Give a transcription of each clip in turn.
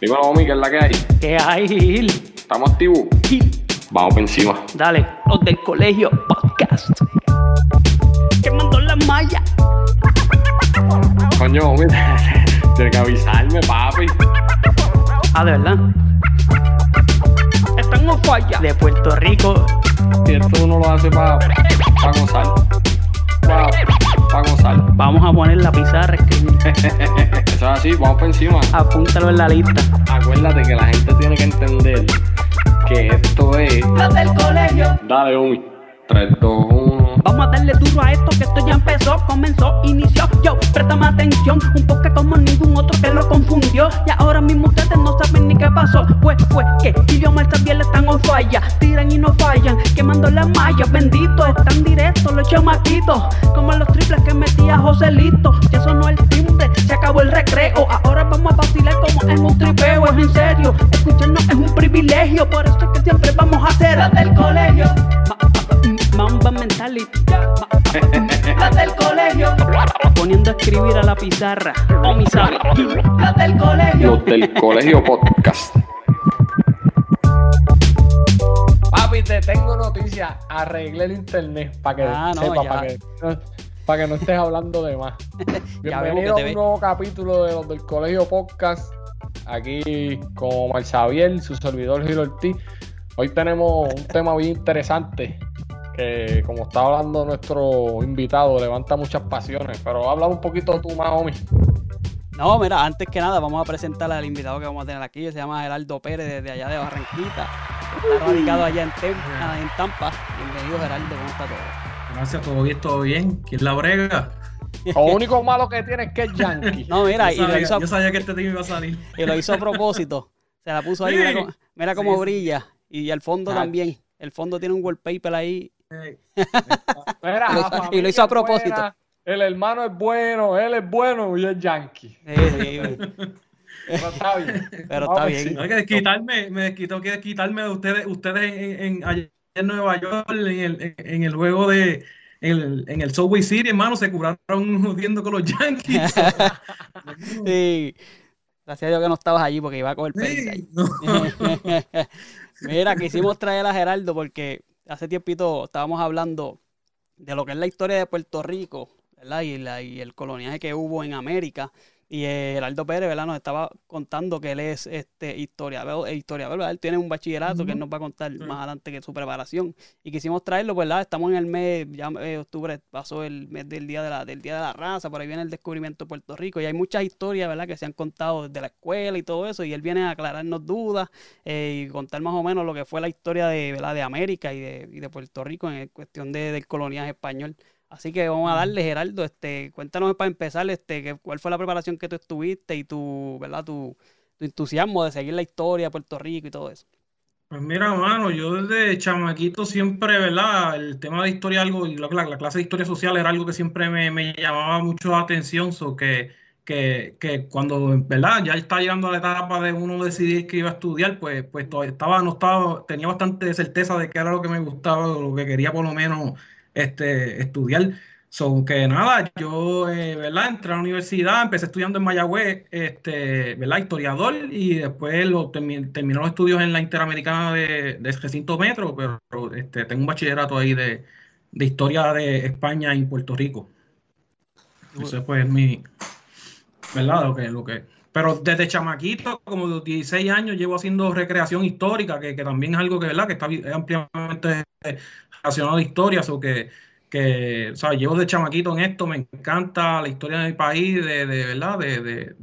Dímelo, homie, ¿qué es la que hay? ¿Qué hay, Gil? ¿Estamos activos? Gil, Vamos por encima. Dale, los del colegio podcast. Quemando la malla. Coño, homie, tienes que avisarme, papi. Ah, de verdad. Están en falla. De Puerto Rico. Y esto uno lo hace para pa gozar. Para pa gozar. Vamos a poner la pizarra, escribir. Eso es así, vamos por encima. Apúntalo en la lista. Acuérdate que la gente tiene que entender que esto es. Los del colegio. Dale, homie. 3, 2, 1. Vamos a darle duro a esto que esto ya empezó, comenzó, inició. Yo, préstame atención, un poco como ningún otro que lo confundió. Y ahora mismo ustedes no saben ni qué pasó. Pues fue que idioma también están on falla. Tiran y no fallan, quemando las mallas. Bendito, están directos los chamaquitos. Como los triples que metía Joselito. Ya sonó el timbre, se acabó el recreo. Ahora vamos a vacilar como en un tripeo. Es en serio, escucharnos es un privilegio. Por eso es que siempre vamos a hacer del colegio. Ma- Mamba mentality. Las del colegio. Poniendo a escribir a la pizarra. O mi sabe. Las del colegio. Los del colegio podcast. Papi, te tengo noticias. Arreglé el internet para que Ah, no, sepa, para que, para que no estés hablando de más. Bienvenido a un ve. nuevo capítulo de los del Colegio Podcast. Aquí con Omar Xavier, su servidor Gil Ortiz. Hoy tenemos un tema bien interesante que, como está hablando nuestro invitado, levanta muchas pasiones. Pero habla un poquito tú más, Omi. No, mira, antes que nada vamos a presentar al invitado que vamos a tener aquí. Se llama Gerardo Pérez desde allá de Barranquita. Está radicado allá en, Tem- en Tampa. Bienvenido Gerardo, ¿cómo está todo? Gracias, todo bien, todo bien. ¿Quién la brega? Lo único malo que tiene es que es Yankee. No, mira, y yo, lo, sabía, hizo a, yo sabía que este iba a salir. y lo hizo a propósito. Se la puso ahí, Sí. mira, cómo- mira cómo Sí, sí. brilla. Y el fondo Ah. también. El fondo tiene un wallpaper ahí. Y lo- hizo a buena, propósito. El hermano es bueno, él es bueno y es Yankee. Sí, sí, Pero está bien. pero está bien. hay que desquitarme, me desquitó que desquitarme de ustedes, ustedes en, en- en Nueva York, en el, en, en el juego de, en el, en el Subway City, hermano, se curaron jodiendo con los Yankees. Sí. Gracias a Dios que no estabas allí porque iba a coger. Sí, no. Mira, quisimos traer a Gerardo porque hace tiempito estábamos hablando de lo que es la historia de Puerto Rico, ¿verdad? Y, la- y el coloniaje que hubo en América. Y eh, Gerardo Pérez, ¿verdad? Nos estaba contando que él es este historiador, eh, historiador, ¿verdad? Él tiene un bachillerato que él nos va a contar más adelante que su preparación. Y quisimos traerlo, pues, ¿verdad? Estamos en el mes, ya eh, octubre pasó el mes del día de la, del día de la raza, por ahí viene el descubrimiento de Puerto Rico. Y hay muchas historias, ¿verdad? Que se han contado desde la escuela y todo eso. Y él viene a aclararnos dudas eh, y contar más o menos lo que fue la historia de, ¿verdad? de América y de, y de Puerto Rico en cuestión de, del coloniaje español. Así que vamos a darle, Gerardo, este, cuéntanos para empezar, este, cuál fue la preparación que tú estuviste y tu, ¿verdad? Tu, tu entusiasmo de seguir la historia de Puerto Rico y todo eso. Pues mira, mano, yo desde chamaquito siempre, ¿verdad? El tema de historia, algo, la, la- la clase de historia social era algo que siempre me, me llamaba mucho la atención, so que, que, que cuando, ¿verdad? Ya está llegando a la etapa de uno decidir que iba a estudiar, pues, pues todavía estaba, no estaba, tenía bastante certeza de que era lo que me gustaba, lo que quería por lo menos este, estudiar. So que nada, yo, eh, ¿verdad? Entré a la universidad, empecé estudiando en Mayagüez, este, ¿verdad? Historiador, y después lo termi- terminé los estudios en la Interamericana de, de recinto metro, pero este, tengo un bachillerato ahí de, de historia de España y Puerto Rico. Ese pues es mi, ¿verdad? Lo que, lo que, pero desde chamaquito, como de los 16 años, llevo haciendo recreación histórica, que, que también es algo que, ¿verdad? Que está ampliamente relacionado a historias, o que, que, o sea, llevo de chamaquito en esto, me encanta la historia de mi país, de, de ¿verdad? De, de,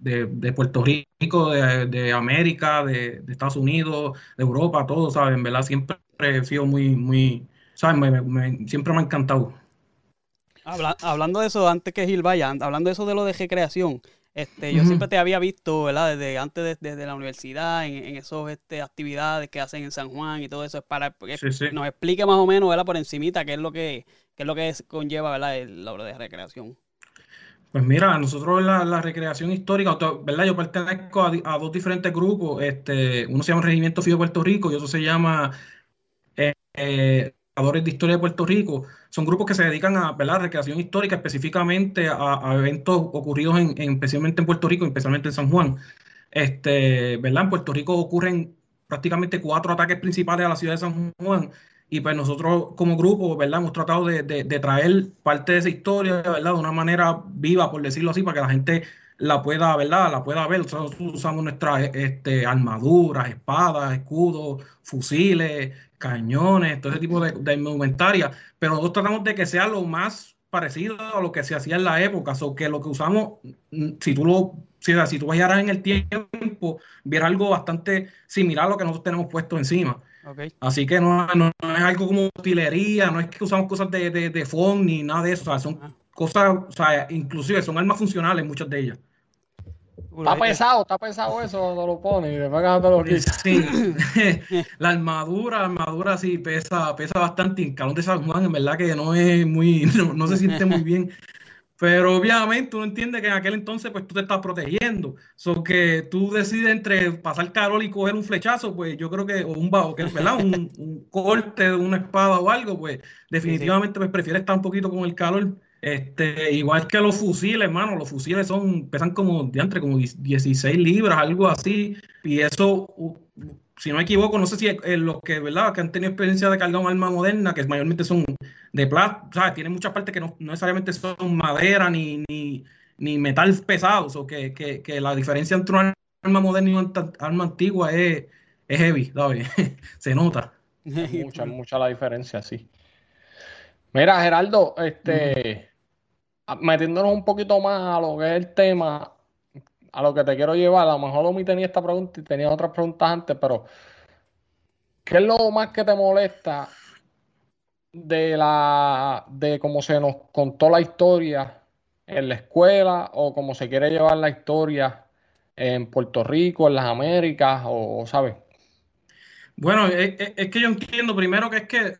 de, Puerto Rico, de, América, de, Estados Unidos, de Europa, todo, ¿saben? ¿Verdad? Siempre he sido muy, muy, me- me- siempre me ha encantado. Habla- hablando de eso, antes que Gil vaya, hablando de eso de lo de recreación, este, yo siempre te había visto, ¿verdad? Desde antes de- desde la universidad, en, en esos este, actividades que hacen en San Juan y todo eso, es para que Sí, sí. nos explique más o menos, ¿verdad? Por encimita qué es lo que, qué es lo que es- conlleva, ¿verdad? El, la obra de recreación. Pues mira, nosotros la, la recreación histórica, ¿verdad? Yo pertenezco a, dos diferentes grupos. Este, uno se llama Regimiento Fío de Puerto Rico y otro se llama eh, eh, De Historia de Puerto Rico. Son grupos que se dedican a, ¿verdad? recreación histórica específicamente a, eventos ocurridos en, en- especialmente en Puerto Rico, especialmente en San Juan. este, ¿verdad? En Puerto Rico ocurren prácticamente cuatro ataques principales a la ciudad de San Juan y pues nosotros como grupo, ¿verdad? Hemos tratado de, traer parte de esa historia, ¿verdad? De una manera viva, por decirlo así, para que la gente la pueda, ¿verdad? La pueda ver. Nosotros usamos nuestras este, armaduras, espadas, escudos, fusiles, cañones, todo ese tipo de, de indumentaria, pero nosotros tratamos de que sea lo más parecido a lo que se hacía en la época, o que lo que usamos, mm, si tú lo, si, si tú vayaras en el tiempo, viera algo bastante similar a lo que nosotros tenemos puesto encima. Así que no, no, es algo como utilería, no es que usamos cosas de, de, de ni nada de eso, son ah. cosas, o sea, inclusive son armas funcionales muchas de ellas. Está pesado, está pesado eso cuando lo pones y después te lo Sí, la armadura, la armadura sí pesa, pesa bastante. En Calón de San Juan, en verdad que no es muy, no, se siente muy bien. Pero obviamente uno entiende que en aquel entonces pues tú te estás protegiendo. So que tú decides entre pasar calor y coger un flechazo, pues yo creo que, o un bajo, que ¿verdad? Un, un corte de una espada o algo, pues definitivamente pues prefieres estar un poquito con el calor este, igual que los fusiles, hermano, los fusiles son, pesan como, de entre como 16 libras, algo así, y eso, si no me equivoco, no sé si los que, ¿verdad? que han tenido experiencia de cargar un arma moderna, que mayormente son de plástico, o sea, tienen muchas partes que no, necesariamente son madera ni, ni, metal pesado, o que, que, la diferencia entre un arma moderna y una arma antigua es, es heavy, ¿sabes? Se nota. Mucha, mucha la diferencia, sí. Mira, Geraldo, este, metiéndonos un poquito más a lo que es el tema, a lo que te quiero llevar, a lo mejor Omi tenía esta pregunta y tenía otras preguntas antes, pero ¿qué es lo más que te molesta de la de cómo se nos contó la historia en la escuela o cómo se quiere llevar la historia en Puerto Rico, en las Américas, o, sabes? Bueno, es, es, que yo entiendo primero que es que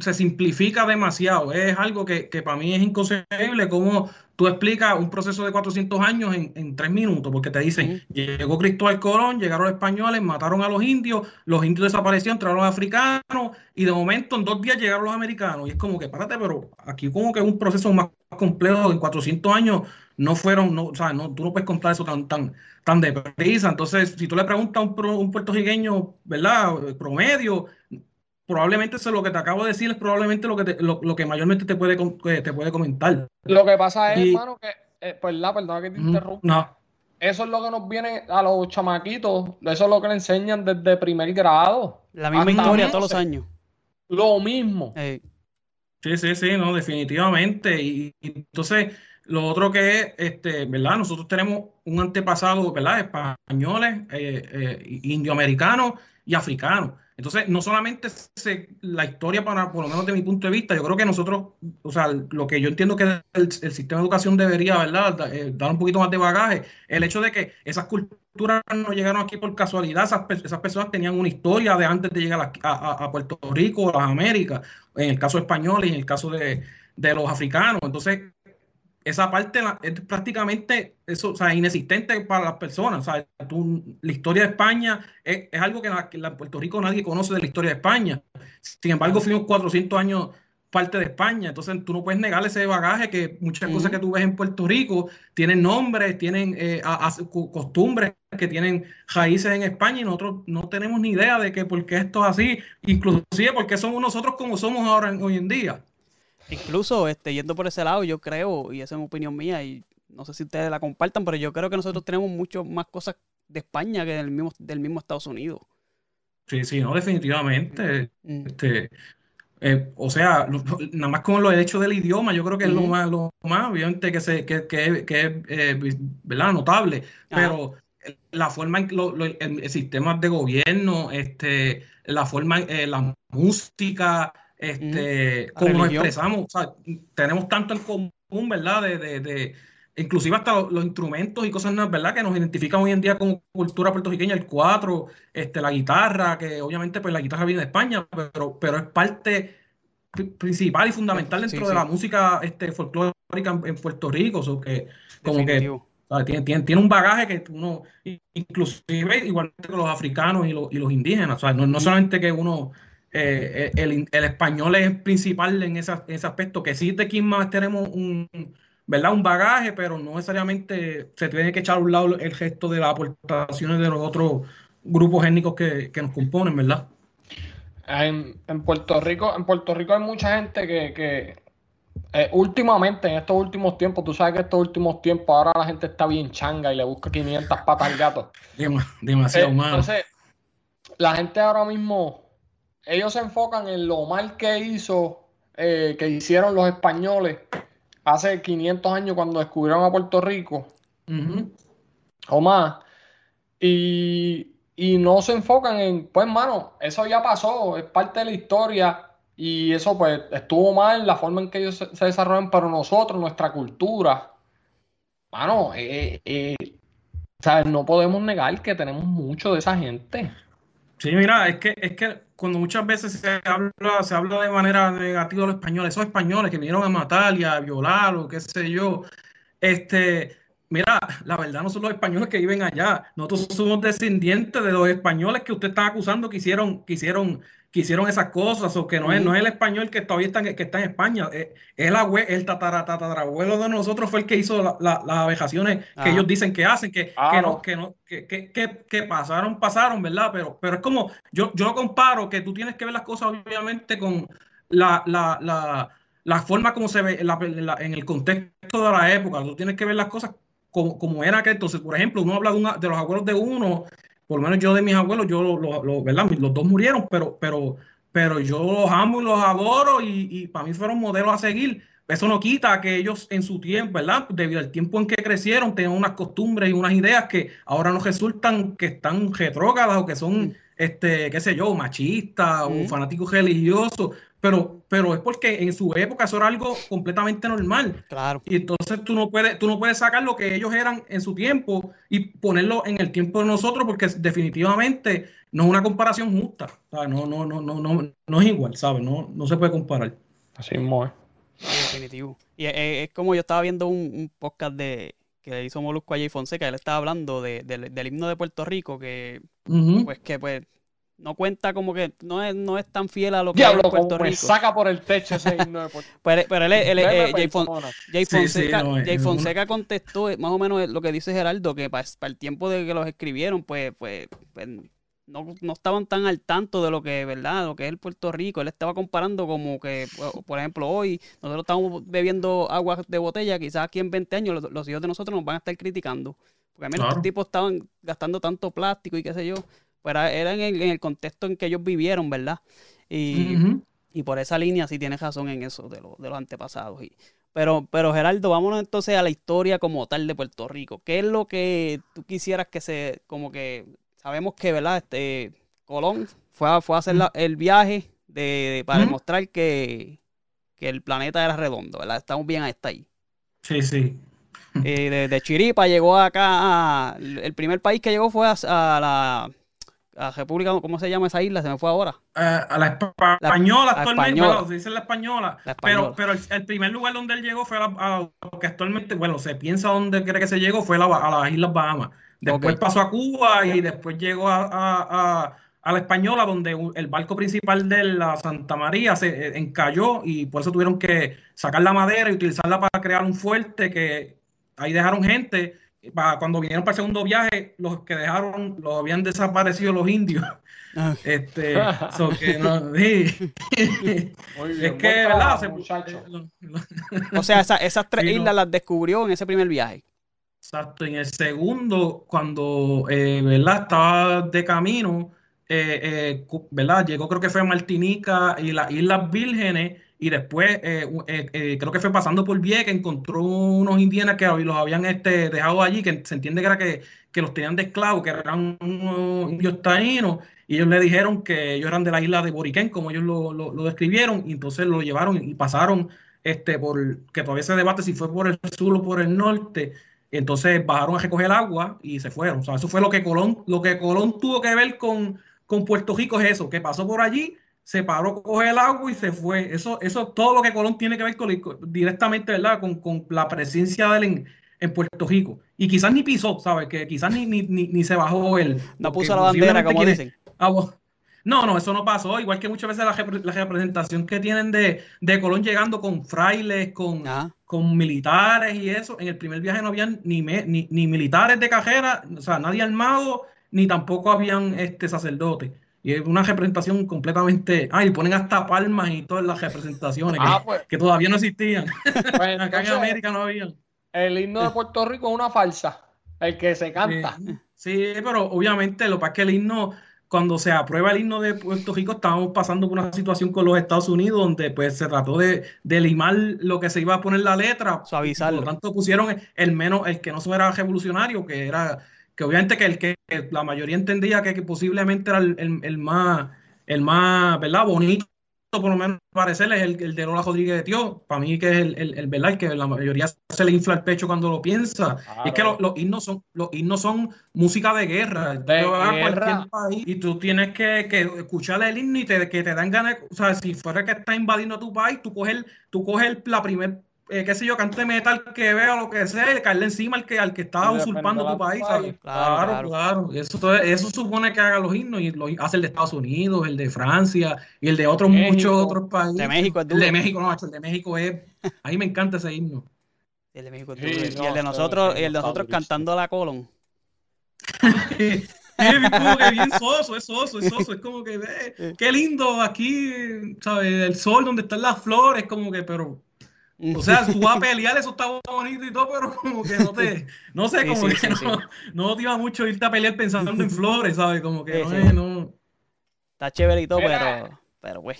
se simplifica demasiado. Es algo que, para mí es inconcebible cómo tú explicas un proceso de 400 años en, tres minutos, porque te dicen, llegó Cristóbal Colón, llegaron los españoles, mataron a los indios, los indios desaparecieron, entraron los africanos, y de momento en dos días llegaron los americanos. Y es como que, párate, pero aquí como que es un proceso más complejo, en 400 años no fueron, no, o sea, no, tú no puedes contar eso tan, tan, tan deprisa. Entonces, si tú le preguntas a un, un puertorriqueño, ¿verdad? Promedio, probablemente eso lo que te acabo de decir es probablemente lo que, lo, que mayormente te puede, te puede comentar. Lo que pasa es, hermano, que, eh, pues la perdona que te interrumpa. No. Eso es lo que nos viene a los chamaquitos, eso es lo que le enseñan desde primer grado. La misma historia todos los años. Lo mismo. Sí, sí, sí, no, definitivamente. Y, entonces, lo otro que es, este, ¿verdad? Nosotros tenemos un antepasado, ¿verdad? Españoles, eh, eh, indioamericanos y africanos. Entonces, no solamente la historia, para, por lo menos de mi punto de vista, yo creo que nosotros, o sea, lo que yo entiendo que el, sistema de educación debería, ¿verdad?, eh, dar un poquito más de bagaje, el hecho de que esas culturas no llegaron aquí por casualidad, esas, personas tenían una historia de antes de llegar a, Puerto Rico, a las Américas, en el caso español y en el caso de los africanos. Entonces, esa parte es prácticamente eso, o sea, inexistente para las personas. O sea, la historia de España es, algo que en, Puerto Rico nadie conoce de la historia de España. Sin embargo, fuimos 400 años parte de España. Entonces, tú no puedes negar ese bagaje que muchas cosas que tú ves en Puerto Rico tienen nombres, tienen eh, costumbres que tienen raíces en España y nosotros no tenemos ni idea de que por qué esto es así, inclusive porque somos nosotros como somos ahora hoy en día. Incluso este, yendo por ese lado, yo creo, y esa es mi opinión mía, y no sé si ustedes la compartan, pero yo creo que nosotros tenemos mucho más cosas de España que del mismo, del mismo Estados Unidos. Sí, sí, no, definitivamente. Mm. Este, eh, o sea, nada más con lo hecho del idioma, yo creo que es lo más, lo más, obviamente, que, se, que, que, que es eh, ¿verdad? notable, pero la forma en lo, el, sistema de gobierno, este, la forma, eh, la música, este, como nos expresamos, tenemos tanto en común, ¿verdad? De, de, inclusive hasta los, instrumentos y cosas, ¿verdad? Que nos identifican hoy en día como cultura puertorriqueña, el cuatro, este, la guitarra, que obviamente pues la guitarra viene de España, pero, pero es parte principal y fundamental dentro de la música este, folclórica en, Puerto Rico, o que como que tiene, tiene, un bagaje que uno, inclusive igualmente con los africanos y los, y los indígenas, o sea, no, no solamente que uno eh, eh, el, el, español es principal en, esa, ese aspecto, que sí de más tenemos un, ¿verdad? Un bagaje, pero no necesariamente se tiene que echar a un lado el gesto de las aportaciones de los otros grupos étnicos que, nos componen, ¿verdad? En, Puerto Rico, en Puerto Rico hay mucha gente que, eh, últimamente, en estos últimos tiempos, tú sabes que estos últimos tiempos ahora la gente está bien changa y le busca 500 patas al gato. demasiado eh, Entonces, la gente ahora mismo, ellos se enfocan en lo mal que hizo, eh, que hicieron los españoles hace 500 años cuando descubrieron a Puerto Rico, o más, y, y no se enfocan en, pues, mano, eso ya pasó, es parte de la historia. Y eso pues estuvo mal la forma en que ellos se, desarrollan, pero nosotros, nuestra cultura, mano, eh, eh, no podemos negar que tenemos mucho de esa gente. Sí, mira, es que, es que cuando muchas veces se habla, se habla de manera negativa de los españoles, esos españoles que vinieron a matar y a violar o qué sé yo, este, mira, la verdad no son los españoles que viven allá, nosotros somos descendientes de los españoles que usted está acusando que hicieron, que hicieron que hicieron esas cosas, o que no, es, no es el español que todavía está, que está en España, es, el, abue, el tatarabuelo de nosotros fue el que hizo las abejaciones que ellos dicen que hacen, que, que, no, que, no, que, que, que, pasaron, pasaron, ¿verdad? Pero, pero es como, yo, yo lo comparo, que tú tienes que ver las cosas obviamente con la, la, la, la forma como se ve en el contexto de la época, tú tienes que ver las cosas como, como era que entonces, por ejemplo, uno habla de, una, de los abuelos de uno por lo menos yo de mis abuelos, yo lo, ¿verdad? Los dos murieron, pero, pero, pero yo los amo y los adoro y, para mí fueron modelos a seguir. Eso no quita que ellos en su tiempo, ¿verdad? Debido al tiempo en que crecieron, tenían unas costumbres y unas ideas que ahora nos resultan que están retrógradas o que son, este, qué sé yo, machistas o fanáticos religiosos pero, pero es porque en su época eso era algo completamente normal. Claro. Y entonces tú no puedes, tú no puedes sacar lo que ellos eran en su tiempo y ponerlo en el tiempo de nosotros, porque definitivamente no es una comparación justa. No, no, no, no, no, no es igual, ¿sabes? No, no se puede comparar. Así mismo es. Definitivo. Y es, como yo estaba viendo un, podcast de que le hizo Molusco a Jay Fonseca, él estaba hablando de, del himno de Puerto Rico, que pues que pues no cuenta como que no es, no es tan fiel a lo que es Puerto Rico. saca por el techo ese himno de Puerto Rico. pero, pero él, él, eh, Jay, Fonseca, Jay Fonseca contestó más o menos lo que dice Geraldo, que para, el tiempo de que los escribieron, pues, pues, pues no, no, estaban tan al tanto de lo que, ¿verdad? Lo que es el Puerto Rico. Él estaba comparando como que, por ejemplo, hoy nosotros estamos bebiendo agua de botella, quizás aquí en 20 años los, hijos de nosotros nos van a estar criticando. Porque a mí los tipos estaban gastando tanto plástico y qué sé yo. Pero era en el, contexto en que ellos vivieron, ¿verdad? Y, por esa línea sí tienes razón en eso de, de los antepasados. Y, pero, pero Geraldo, vámonos entonces a la historia como tal de Puerto Rico. ¿Qué es lo que tú quisieras que se, como que, sabemos que, ¿verdad? Este, Colón fue a, fue a hacer el viaje de, para demostrar que, el planeta era redondo, ¿verdad? Estamos bien hasta ahí. Sí, sí. Eh, de, Chiripa llegó acá, el primer país que llegó fue a la la República, ¿cómo se llama esa isla? Se me fue ahora. Eh, a la española actualmente, bueno, se dice la española, pero, pero el, primer lugar donde él llegó fue a, lo que actualmente, bueno, se piensa donde cree que se llegó, fue a, las Islas Bahamas. Después pasó a Cuba y después llegó a, la española, donde el barco principal de la Santa María se eh, encalló y por eso tuvieron que sacar la madera y utilizarla para crear un fuerte que ahí dejaron gente cuando vinieron para el segundo viaje, los que dejaron, los habían desaparecido los indios. Ah. Este, que no, sí. es que, ¿verdad? o sea, esas tres islas las descubrió en ese primer viaje. Exacto, en el segundo, cuando, eh, ¿verdad? Estaba de camino, eh, eh, ¿verdad? Llegó creo que fue a Martinica y las Islas Vírgenes y después eh, eh, eh, creo que fue pasando por que encontró unos indígenas que los habían este, dejado allí, que se entiende que era que, los tenían de esclavos, que eran unos indios taínos, y ellos le dijeron que ellos eran de la isla de Boriquén, como ellos lo, describieron, y entonces lo llevaron y pasaron, este, por que todavía se debate si fue por el sur o por el norte, entonces bajaron a recoger agua y se fueron. Eso fue lo que Colón, lo que Colón tuvo que ver con, con Puerto Rico es eso, que pasó por allí se paró, coge el agua y se fue. Eso, eso todo lo que Colón tiene que ver con, directamente, ¿verdad? Con, con, la presencia de él en, en, Puerto Rico. Y quizás ni pisó, ¿sabes? Que quizás ni, ni, ni, se bajó él. No puso la bandera, como dicen. Ah, No, no, eso no pasó. Igual que muchas veces la, representación que tienen de, Colón llegando con frailes, con, con militares y eso. En el primer viaje no habían ni, ni, ni, militares de cajera, o sea, nadie armado, ni tampoco habían este sacerdotes. Y es una representación completamente. Ah, y ponen hasta palmas y todas las representaciones que, ah, pues. todavía no existían. Pues, Acá en América no habían. El himno de Puerto Rico es una falsa, el que se canta. Sí, pero obviamente lo que pasa es que el himno, cuando se aprueba el himno de Puerto Rico, estábamos pasando por una situación con los Estados Unidos donde pues se trató de, limar lo que se iba a poner la letra. Suavizarlo. Por lo tanto, pusieron el menos, el que no era revolucionario, que era que obviamente que el que la mayoría entendía que, posiblemente era el, más, el más, ¿verdad? Bonito, por lo menos parecer, es el, de Lola Rodríguez de Tío. Para mí que es el, el, ¿verdad? que la mayoría se le infla el pecho cuando lo piensa. es que los, himnos son, los himnos son música de guerra. De y tú tienes que, que, escuchar el himno y te, que te dan ganas, o sea, si fuera que está invadiendo tu país, tú coges, tú coges la primera eh, qué sé yo, cante metal que vea lo que sea, y caerle encima al que, al que está usurpando tu país, Claro, claro. Eso, eso supone que haga los himnos y lo hace el de Estados Unidos, el de Francia y el de otros muchos otros países. De México es El de México, no, el de México es. A mí me encanta ese himno. El de México es y el de nosotros, el de nosotros cantando la colon. es como que bien soso, es soso, es soso, es como que, ve, qué lindo aquí, ¿sabes? El sol donde están las flores, como que, pero o sea, tú vas a pelear, eso está bonito y todo, pero como que no te, no sé, como que no, no, te iba mucho irte a pelear pensando en flores, ¿sabes? Como que no, no. Está chévere y todo, pero, pero güey.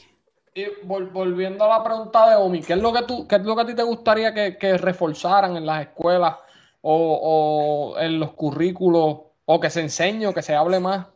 Y volviendo a la pregunta de Omi, ¿qué es lo que tú, qué es lo que a ti te gustaría que, que reforzaran en las escuelas o, o, en los currículos o que se enseñe o que se hable más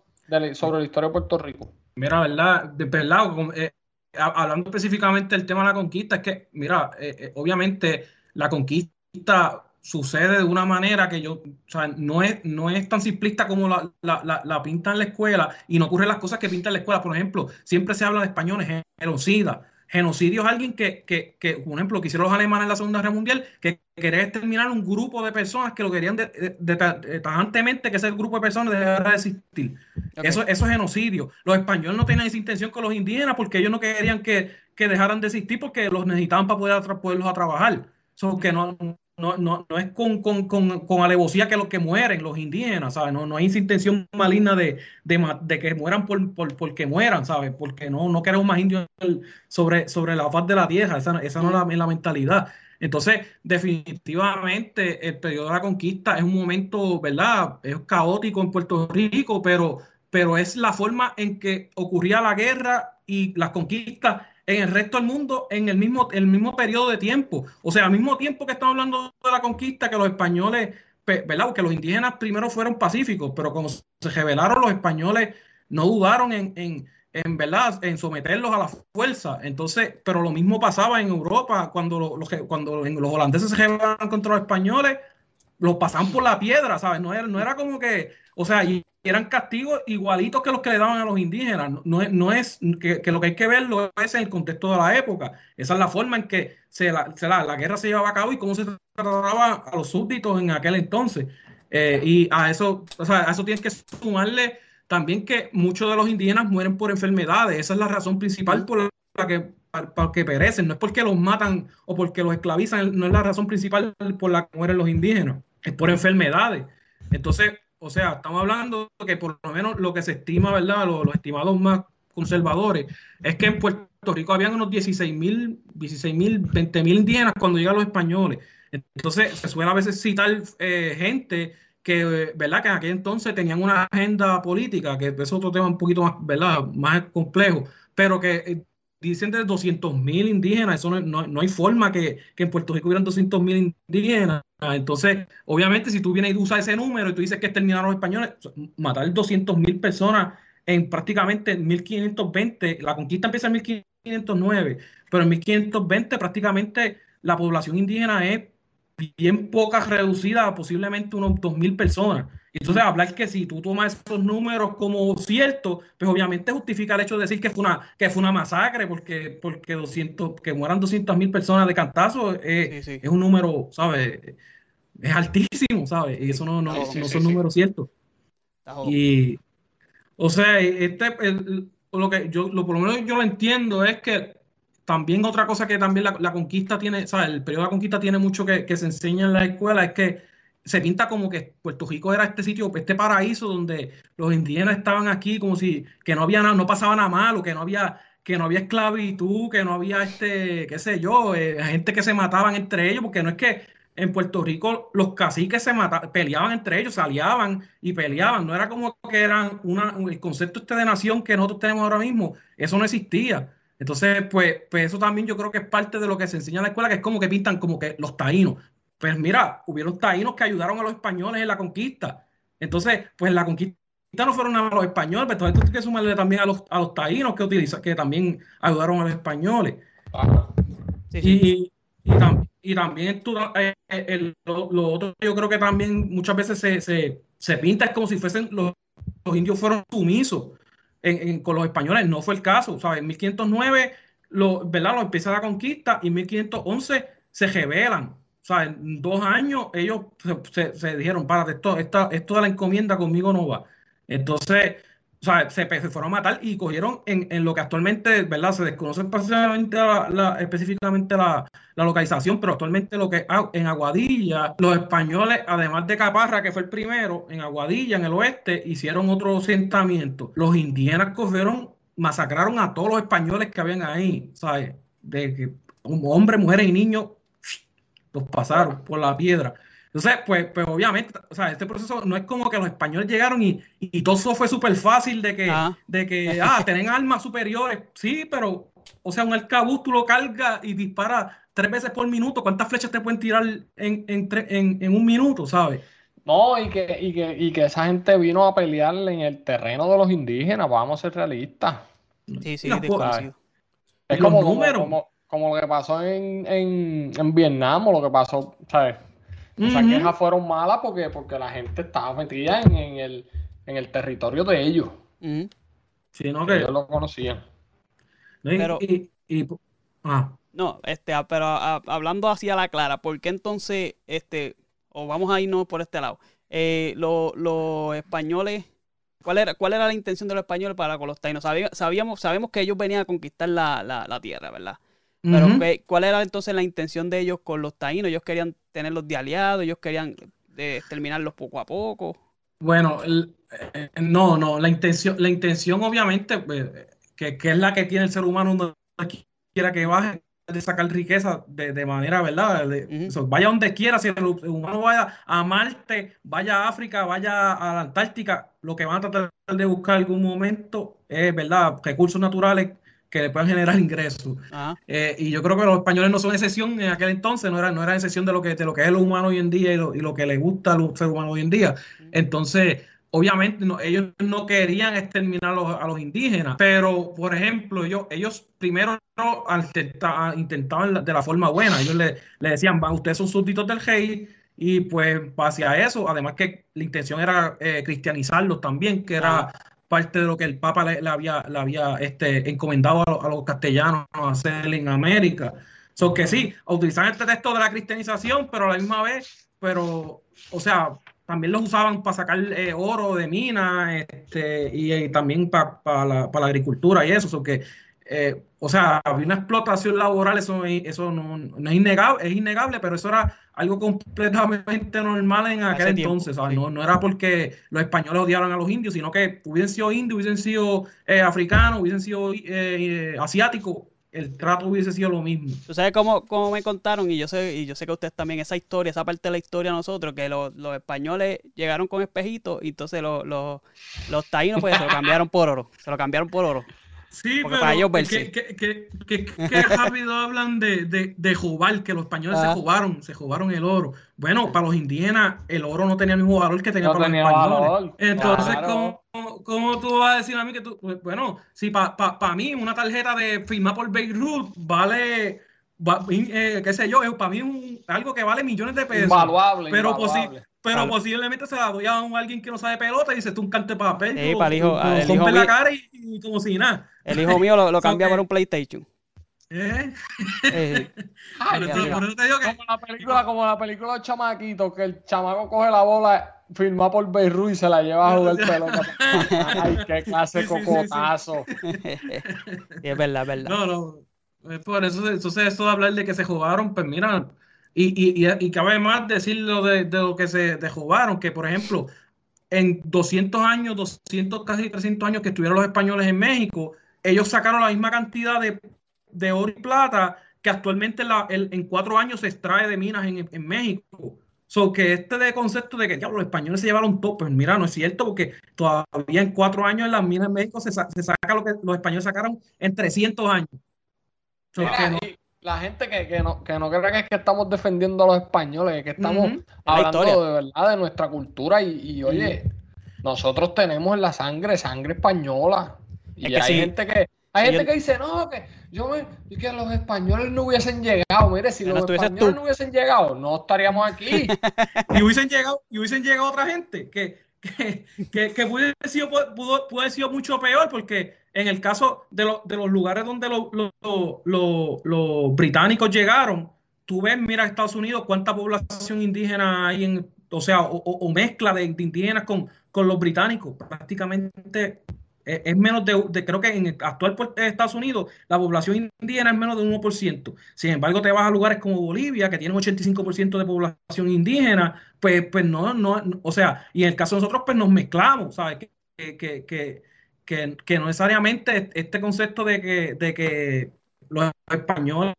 sobre la historia de Puerto Rico? Mira, verdad, de verdad, eh, hablando específicamente del tema de la conquista, es que, mira, eh, eh, obviamente la conquista sucede de una manera que yo, o sea, no es, no es tan simplista como la, la, la, pinta en la escuela y no ocurren las cosas que pinta en la escuela. Por ejemplo, siempre se habla de españoles genocida. Genocidio es alguien que, que, que, por ejemplo, que hicieron los alemanes en la Segunda Guerra Mundial, que quería exterminar un grupo de personas que lo querían de, tajantemente que ese grupo de personas dejara de existir. Eso, eso es genocidio. Los españoles no tenían esa intención con los indígenas porque ellos no querían que, que dejaran de existir porque los necesitaban para poder poderlos a trabajar. Eso que no, no, no, no es con, con, con, con, alevosía que los que mueren, los indígenas, ¿sabes? No, no hay intención maligna de, de, de que mueran por, por, porque mueran, ¿sabes? Porque no, no queremos más indios sobre, sobre la faz de la tierra, esa, esa no es la, mentalidad. Entonces, definitivamente, el periodo de la conquista es un momento, ¿verdad? Es caótico en Puerto Rico, pero, pero es la forma en que ocurría la guerra y las conquistas en el resto del mundo en el mismo, el mismo periodo de tiempo. O sea, al mismo tiempo que estamos hablando de la conquista, que los españoles, ¿verdad? Porque los indígenas primero fueron pacíficos, pero cuando se rebelaron los españoles no dudaron en, en, en, ¿verdad? en someterlos a la fuerza. Entonces, pero lo mismo pasaba en Europa cuando, los, cuando los holandeses se rebelaron contra los españoles, los pasaban por la piedra, ¿sabes? No era, no era como que, o sea, y eran castigos igualitos que los que le daban a los indígenas. No, no es que, lo que hay que verlo es en el contexto de la época. Esa es la forma en que se la, la, guerra se llevaba a cabo y cómo se trataba a los súbditos en aquel entonces. Eh, y a eso, o sea, a eso tienes que sumarle también que muchos de los indígenas mueren por enfermedades. Esa es la razón principal por la que, para, que perecen. No es porque los matan o porque los esclavizan, no es la razón principal por la que mueren los indígenas. Es por enfermedades. Entonces, o sea, estamos hablando que por lo menos lo que se estima, ¿verdad? Los, estimados más conservadores, es que en Puerto Rico habían unos 16 mil, 16 mil, 20 mil indígenas cuando llegan los españoles. Entonces, se suele a veces citar eh, gente que, ¿verdad? Que en aquel entonces tenían una agenda política, que es otro tema un poquito más, ¿verdad? Más complejo, pero que eh, dicen de 200 mil indígenas, eso no, no, hay forma que, que, en Puerto Rico hubieran 200 mil indígenas. Entonces, obviamente, si tú vienes y usas ese número y tú dices que exterminaron los españoles, matar 200 mil personas en prácticamente 1520, la conquista empieza en 1509, pero en 1520 prácticamente la población indígena es bien poca reducida, posiblemente unos 2.000 personas. Entonces, hablar que si tú tomas esos números como ciertos, pues obviamente justifica el hecho de decir que fue una, que fue una masacre, porque, porque 200, que mueran 200.000 personas de cantazo es, es un número, ¿sabes? Es altísimo, ¿sabes? Y eso no, no, son números ciertos. Y, o sea, este, lo que yo, lo por lo menos yo lo entiendo es que también otra cosa que también la, conquista tiene, sea, el periodo de la conquista tiene mucho que, que se enseña en la escuela, es que se pinta como que Puerto Rico era este sitio, este paraíso donde los indígenas estaban aquí como si que no había nada, no pasaba nada malo, que no había que no había esclavitud, que no había este, qué sé yo, eh, gente que se mataban entre ellos, porque no es que en Puerto Rico los caciques se mataban, peleaban entre ellos, se aliaban y peleaban, no era como que eran una, el concepto este de nación que nosotros tenemos ahora mismo, eso no existía. Entonces, pues, pues eso también yo creo que es parte de lo que se enseña en la escuela, que es como que pintan como que los taínos. Pues mira, hubieron taínos que ayudaron a los españoles en la conquista. Entonces, pues la conquista no fueron a los españoles, pero entonces hay que sumarle también a los, a los taínos que utilizan, que también ayudaron a los españoles. Y, y, también eh, eh, lo, otro, yo creo que también muchas veces se, se, pinta es como si fuesen los, los indios fueron sumisos con los españoles. No fue el caso. ¿sabes? En 1509 lo, ¿verdad? Lo empieza la conquista y en 1511 se rebelan. En dos años ellos se, se, dijeron, párate, esto, esta, esto de la encomienda conmigo no va. Entonces, o sea, se, fueron a matar y cogieron en, lo que actualmente, ¿verdad? Se desconoce específicamente la, específicamente la, localización, pero actualmente lo que ah, en Aguadilla, los españoles, además de Caparra, que fue el primero, en Aguadilla, en el oeste, hicieron otro asentamiento. Los indígenas cogieron, masacraron a todos los españoles que habían ahí, ¿sabes? De que hombres, mujeres y niños los pasaron por la piedra. Entonces, pues, pues obviamente, o sea, este proceso no es como que los españoles llegaron y, y todo eso fue súper fácil de que, ah. de que, ah, tienen armas superiores. Sí, pero, o sea, un arcabuz tú lo cargas y dispara tres veces por minuto. ¿Cuántas flechas te pueden tirar en, en, en, un minuto, sabes? No, y que, y, que, y que esa gente vino a pelear en el terreno de los indígenas, vamos a ser realistas. Sí, sí, es como, como, como, lo que pasó en, en, en Vietnam o lo que pasó, ¿sabes? Esas quejas fueron malas porque, porque la gente estaba metida en, el, en el territorio de ellos. Sí, no, que ellos lo conocían. Pero, ah. No, este, ah, pero ah, hablando así a la clara, ¿por qué entonces, este, o vamos a irnos por este lado, eh, los españoles, ¿cuál era, ¿cuál era la intención de los españoles para con los taínos? Sabíamos, sabemos que ellos venían a conquistar la, la tierra, ¿verdad? Pero ¿cuál era entonces la intención de ellos con los taínos? Ellos querían tenerlos de aliados, ellos querían eh, terminarlos poco a poco. Bueno, eh, no, no, la intención, la intención obviamente, pues, que, es la que tiene el ser humano donde quiera que baje, de sacar riqueza de, manera, ¿verdad? vaya donde quiera, si el humano vaya a Marte, vaya a África, vaya a la Antártica, lo que van a tratar de buscar en algún momento es, ¿verdad? Recursos naturales que le puedan generar ingresos. Eh, y yo creo que los españoles no son excepción en aquel entonces, no era, no era excepción de lo, que, de lo que es lo humano hoy en día y lo, y lo que le gusta al ser humano hoy en día. Entonces, obviamente ellos no querían exterminar a los, a los, indígenas, pero por ejemplo, ellos, ellos primero intentaban de la forma buena, ellos le, le decían, ustedes son súbditos del rey, y pues hacia eso, además que la intención era eh, cristianizarlos también, que era parte de lo que el Papa le, había, le había este, encomendado a, los castellanos a hacer en América. So que sí, utilizar este texto de la cristianización, pero a la misma vez, pero, o sea, también los usaban para sacar eh, oro de minas este, y, también para la, la, agricultura y eso. So que eh, o sea, había una explotación laboral, eso, eso no, es, innegable, es innegable, pero eso era algo completamente normal en aquel entonces. no, no, era porque los españoles odiaban a los indios, sino que hubiesen sido indios, hubiesen sido eh, africanos, hubiesen sido eh, asiáticos, el trato hubiese sido lo mismo. ¿Tú sabes cómo, cómo, me contaron? Y yo sé y yo sé que ustedes también, esa historia, esa parte de la historia nosotros, que los, españoles llegaron con espejitos y entonces los, los, los taínos pues se lo cambiaron por oro. Se lo cambiaron por oro. Sí, pero para ellos que, rápido hablan de, de, de, jugar, que los españoles se ah. jugaron, se jugaron el oro. Bueno, para los indígenas el oro no tenía el mismo valor que tenía para los españoles. Entonces, ¿cómo, tú vas a decir a mí que tú, pues, bueno, si para pa, mí una tarjeta de firma por Beirut vale, eh, qué sé yo, es para mí un, algo que vale millones de pesos. Invaluable, pero invaluable. Pero posiblemente se la doy a alguien que no sabe pelota y dice tú un cante papel. Sí, para el hijo, el hijo la cara y, como si nada. El hijo mío lo, lo cambia por un PlayStation. ¿Eh? eh como, la película, como la película de Chamaquito, que el chamaco coge la bola firma por Beirut y se la lleva a jugar pelota. Ay, qué clase de Sí, sí, sí, sí. cocotazo. Sí, es verdad, es verdad. No, no. Es por eso, entonces, esto de hablar de que se jugaron, pues mira, y, y, y, y cabe más decirlo de, de lo que se de jugaron, que por ejemplo, en 200 años, 200, casi 300 años que estuvieron los españoles en México, ellos sacaron la misma cantidad de, de oro y plata que actualmente la- el- en cuatro años se extrae de minas en, en México. So que este de concepto de que diablo, los españoles se llevaron todo, pues mira, no es cierto, porque todavía en cuatro años en las minas en México se, se saca lo que los españoles sacaron en 300 años. So Mira, que no- y la gente que, que no, que no crea que es que estamos defendiendo a los españoles, que estamos hablando de verdad de nuestra cultura y, y, oye, nosotros tenemos en la sangre sangre española. Y Es que hay sí. gente que hay gente yo- que dice, no, que yo me, que los españoles no hubiesen llegado. Mire, si no los españoles tú. no hubiesen llegado, no estaríamos aquí. y hubiesen llegado, y hubiesen llegado otra gente que, que, que, que pudo, haber sido, pudo, pudo haber sido mucho peor, porque en el caso de, los de los lugares donde los británicos llegaron, tú ves, mira Estados Unidos, cuánta población indígena hay en, o sea, o, mezcla de, de indígenas con, con los británicos, prácticamente eh, es menos de, de- creo que en el actual puer- Estados Unidos la población indígena es menos de un 1%. Sin embargo, te vas a lugares como Bolivia, que tiene un 85% de población indígena, pues, pues no, no, o sea, y en el caso de nosotros, pues nos mezclamos, ¿sabes? Que, que, que, que- no necesariamente este concepto de que, de que los españoles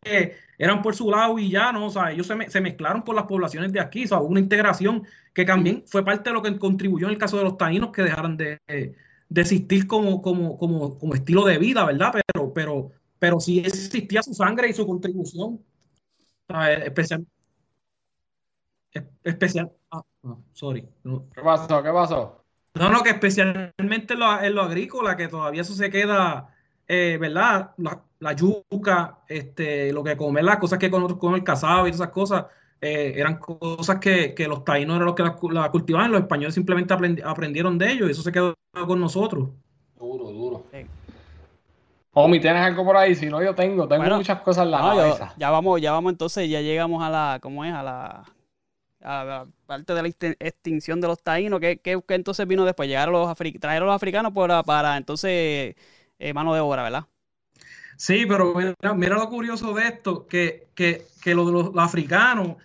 eran por su lado y ya, ¿no? O sea, ellos se, me- se mezclaron con las poblaciones de aquí, o sea, hubo una integración que también fue parte de lo que contribuyó en el caso de los taínos que dejaran de, de existir como, como, como, como estilo de vida, ¿verdad? Pero, pero, pero sí existía su sangre y su contribución. ¿sabes? Especial, es- especial, ah, no, sorry. ¿Qué pasó? ¿Qué pasó? No, no, que especialmente en lo, en lo agrícola, que todavía eso se queda, eh, ¿verdad? La, la yuca, este, lo que comer, las cosas que con nosotros comemos el casado y esas cosas, eh, eran cosas que, que los taínos eran los que la, la cultivaban, los españoles simplemente aprendi- aprendieron de ellos y eso se quedó con nosotros. Duro, duro. Sí. Omi, ¿tienes algo por ahí? Si no, yo tengo. Tengo Bueno, muchas cosas en la No, yo- cabeza. ya vamos, ya vamos entonces, ya llegamos a la, ¿cómo es? A la, a la parte de la extin- extinción de los taínos. ¿Qué, qué- entonces vino después? Llegaron los africanos, trajeron a los africanos para, para entonces eh, mano de obra, ¿verdad? Sí, pero mira, mira lo curioso de esto, que, que, que los, los africanos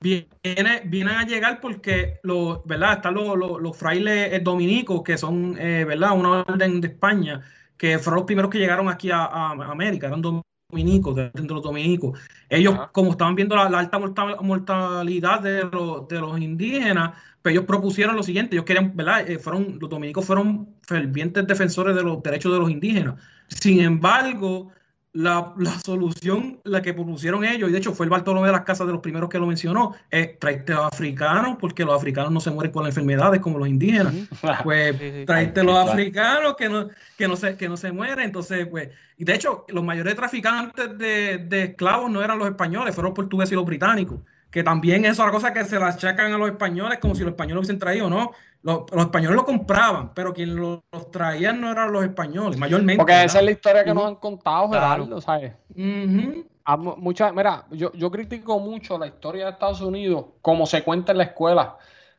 viene, vienen a llegar porque los, ¿verdad? Están los, los, los frailes eh, dominicos, que son, eh, ¿verdad? Una orden de España, que fueron los primeros que llegaron aquí a, a América, eran dominicos, de, de los dominicos. Ellos, Ajá. como estaban viendo la, la alta morta- mortalidad de los, de los indígenas, pues ellos propusieron lo siguiente, ellos querían, ¿verdad? Eh, fueron, los dominicos fueron fervientes defensores de los derechos de los indígenas. Sin embargo, la, la solución, la que propusieron ellos, y de hecho fue el Bartolomé de las Casas de los primeros que lo mencionó, es traerte a los africanos, porque los africanos no se mueren con las enfermedades como los indígenas. Pues Sí, sí. traerte los Claro. africanos que no, que no se, que no se mueren. Entonces, pues, y de hecho, los mayores traficantes de, de esclavos no eran los españoles, fueron los portugueses y los británicos. Que también es otra cosa que se la achacan a los españoles como si los españoles hubiesen traído, ¿no? Los, los españoles lo compraban, pero quien los, los traían no eran los españoles, mayormente. Porque esa es la historia que nos han contado, Claro. Gerardo, ¿sabes? Ujú. A mu- mucha- mira, yo, yo critico mucho la historia de Estados Unidos, como se cuenta en la escuela.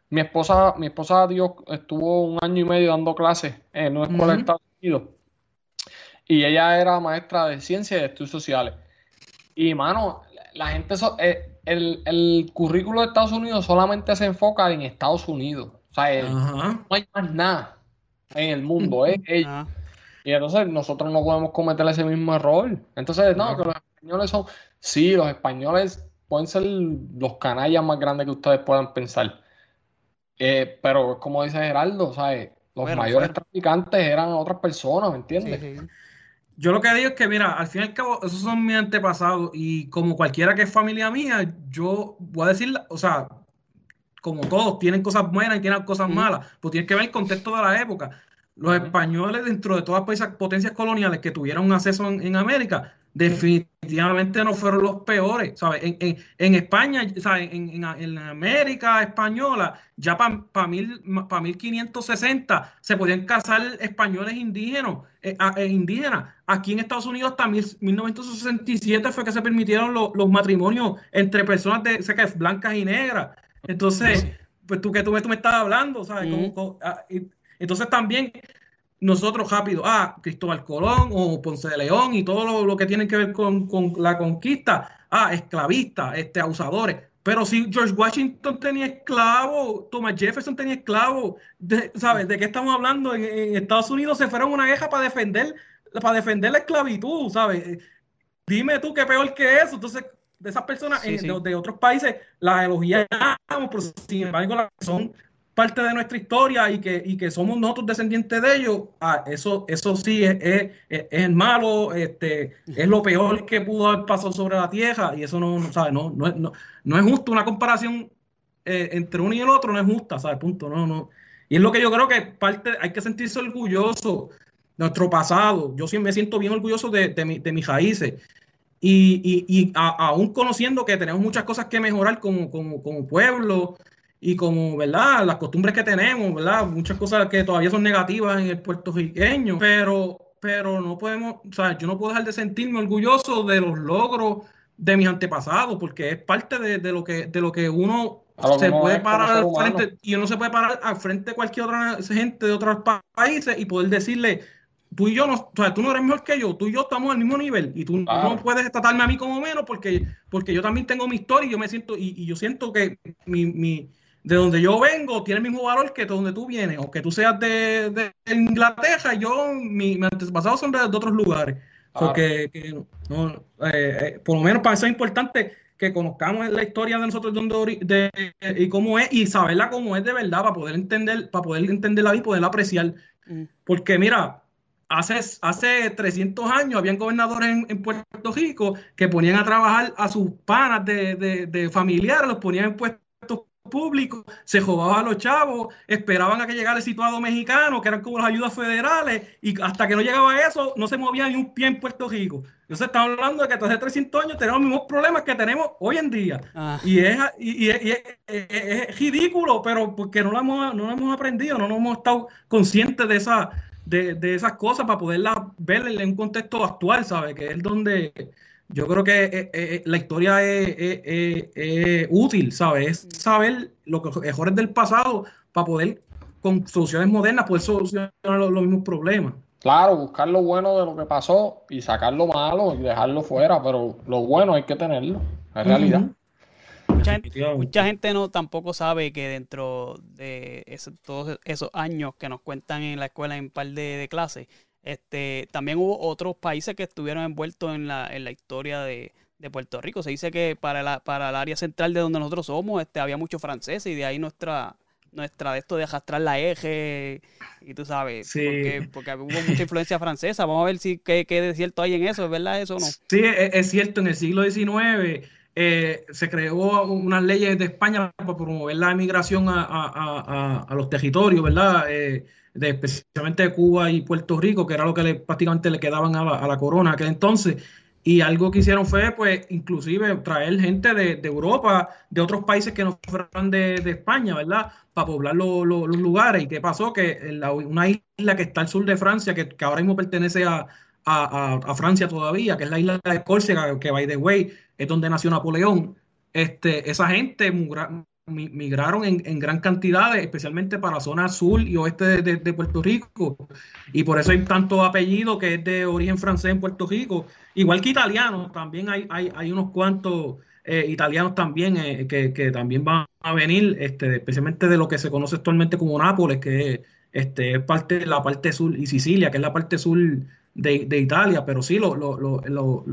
Mi esposa, mi esposa dio, estuvo un año y medio dando clases en una escuela de. Estados Unidos. Y ella era maestra de ciencias y de estudios sociales. Y, mano, la gente, so- eh, el, el currículo de Estados Unidos solamente se enfoca en Estados Unidos. O sea, eh, no hay más nada en el mundo, ¿eh? Ellos- Ah, y entonces nosotros no podemos cometer ese mismo error. Entonces, no, que los españoles son, sí, los españoles pueden ser los canallas más grandes que ustedes puedan pensar. Eh, pero como dice Gerardo, ¿sabes? Los Fueron, mayores traficantes eran otras personas, ¿me sí, entiendes? sí. Yo lo que digo es que, mira, al fin y al cabo, esos son mis antepasados y como cualquiera que es familia mía, yo voy a decir, o sea, como todos, tienen cosas buenas y tienen cosas malas, pues tiene que ver el contexto de la época. Los españoles, dentro de todas las potencias coloniales que tuvieron acceso en, en América, definitivamente no fueron los peores, ¿sabes? En, en- en España, ¿sabes? En, en- en América española, ya para mil, pa 1560 se podían casar españoles indígenas, eh, eh, indígenas. Aquí en Estados Unidos hasta mil- 1967 fue que se permitieron lo- los matrimonios entre personas de, sé que blancas y negras. Entonces, pues tú que tú, tú me estás hablando, ¿sabes? Ah, entonces también nosotros rápido, ah, Cristóbal Colón o Ponce de León y todo lo, que tiene que ver con, la conquista, ah, esclavistas, este, abusadores. Pero si George Washington tenía esclavos, Thomas Jefferson tenía esclavos, ¿sabes? ¿De qué estamos hablando? En, Estados Unidos se fueron una guerra para defender, para defender la esclavitud, ¿sabes? Dime tú qué peor que eso. Entonces, de esas personas De, otros países las elogiamos, pero sin embargo, son parte de nuestra historia y que, y que somos nosotros descendientes de ellos, ah, eso, eso sí es, es, es, malo, este, es lo peor que pudo haber pasado sobre la tierra y eso no, no, no, no, no, es justo, una comparación eh, entre uno y el otro no es justa, ¿sabes? Punto, no, no. Y es lo que yo creo que parte, hay que sentirse orgulloso de nuestro pasado. Yo sí me siento bien orgulloso de, de, de mis raíces. Y, y, y aún conociendo que tenemos muchas cosas que mejorar como, como, como pueblo, y como, ¿verdad? Las costumbres que tenemos, ¿verdad? Muchas cosas que todavía son negativas en el puertorriqueño, pero, pero no podemos, o sea, yo no puedo dejar de sentirme orgulloso de los logros de mis antepasados, porque es parte de, lo, que, de lo que uno se puede parar al frente, y uno se puede parar al frente de cualquier otra gente de otros países y poder decirle, tú y yo, no, o sea, tú no eres mejor que yo, tú y yo estamos al mismo nivel y tú no puedes tratarme a mí como menos porque, porque yo también tengo mi historia y yo me siento, y, y yo siento que mi, mi, de donde yo vengo tiene el mismo valor que de donde tú vienes, o que tú seas de, de Inglaterra, yo, mi, mis antepasados son de, otros lugares. Porque no, eh, eh, por lo menos para eso es importante que conozcamos la historia de nosotros donde, de, y cómo es, y saberla cómo es de verdad, para poder entender, para poder entenderla y poderla apreciar. Mm. Porque mira, hace, hace 300 años habían gobernadores en, Puerto Rico que ponían a trabajar a sus panas de, de, de familiares, los ponían en puestos público, se jugaba a los chavos, esperaban a que llegara el situado mexicano, que eran como las ayudas federales, y hasta que no llegaba eso, no se movía ni un pie en Puerto Rico. Entonces estamos hablando de que hace 300 años tenemos los mismos problemas que tenemos hoy en día. Ah. Y, es, y, es, ridículo, pero porque no lo, hemos, no lo hemos aprendido, no, hemos estado conscientes de, esa, de, de esas cosas para poderlas ver en un contexto actual, ¿sabes? Que es donde yo creo que eh, eh, la historia es, útil, ¿sabes? Es saber los mejores del pasado para poder, con soluciones modernas, poder solucionar los, mismos problemas. Claro, buscar lo bueno de lo que pasó y sacar lo malo y dejarlo fuera, pero lo bueno hay que tenerlo, es realidad. Mucha gente, no tampoco sabe que dentro de todos esos años que nos cuentan en la escuela en un par de clases, este, también hubo otros países que estuvieron envueltos en la, en la historia de, Puerto Rico. Se dice que para, la, para el área central de donde nosotros somos este, había muchos franceses y de ahí nuestra, nuestra de esto de arrastrar la eje y tú sabes, porque, hubo mucha influencia francesa. Vamos a ver si qué, qué de cierto hay en eso, ¿es verdad eso o no? Sí, es, cierto, en el siglo XIX eh, se creó unas leyes de España para promover la emigración a, a, a, los territorios, ¿verdad? Eh, de, especialmente de Cuba y Puerto Rico, que era lo que le, prácticamente le quedaban a la, corona aquel entonces. Y algo que hicieron fue, pues, inclusive traer gente de, Europa, de otros países que no fueran de, España, ¿verdad? Para poblar los lugares. ¿Y qué pasó? Que una isla que está al sur de Francia, que, ahora mismo pertenece a, a, Francia todavía, que es la isla de Córcega, que, by the way, es donde nació Napoleón. Este, esa gente migraron en, gran cantidad, especialmente para la zona sur y oeste de, Puerto Rico. Y por eso hay tanto apellido que es de origen francés en Puerto Rico. Igual que italianos, también hay, hay, unos cuantos eh, italianos también eh, que, también van a venir, este, especialmente de lo que se conoce actualmente como Nápoles, que este, es parte de la parte sur, y Sicilia, que es la parte sur de, Italia, pero sí, lo, lo, lo,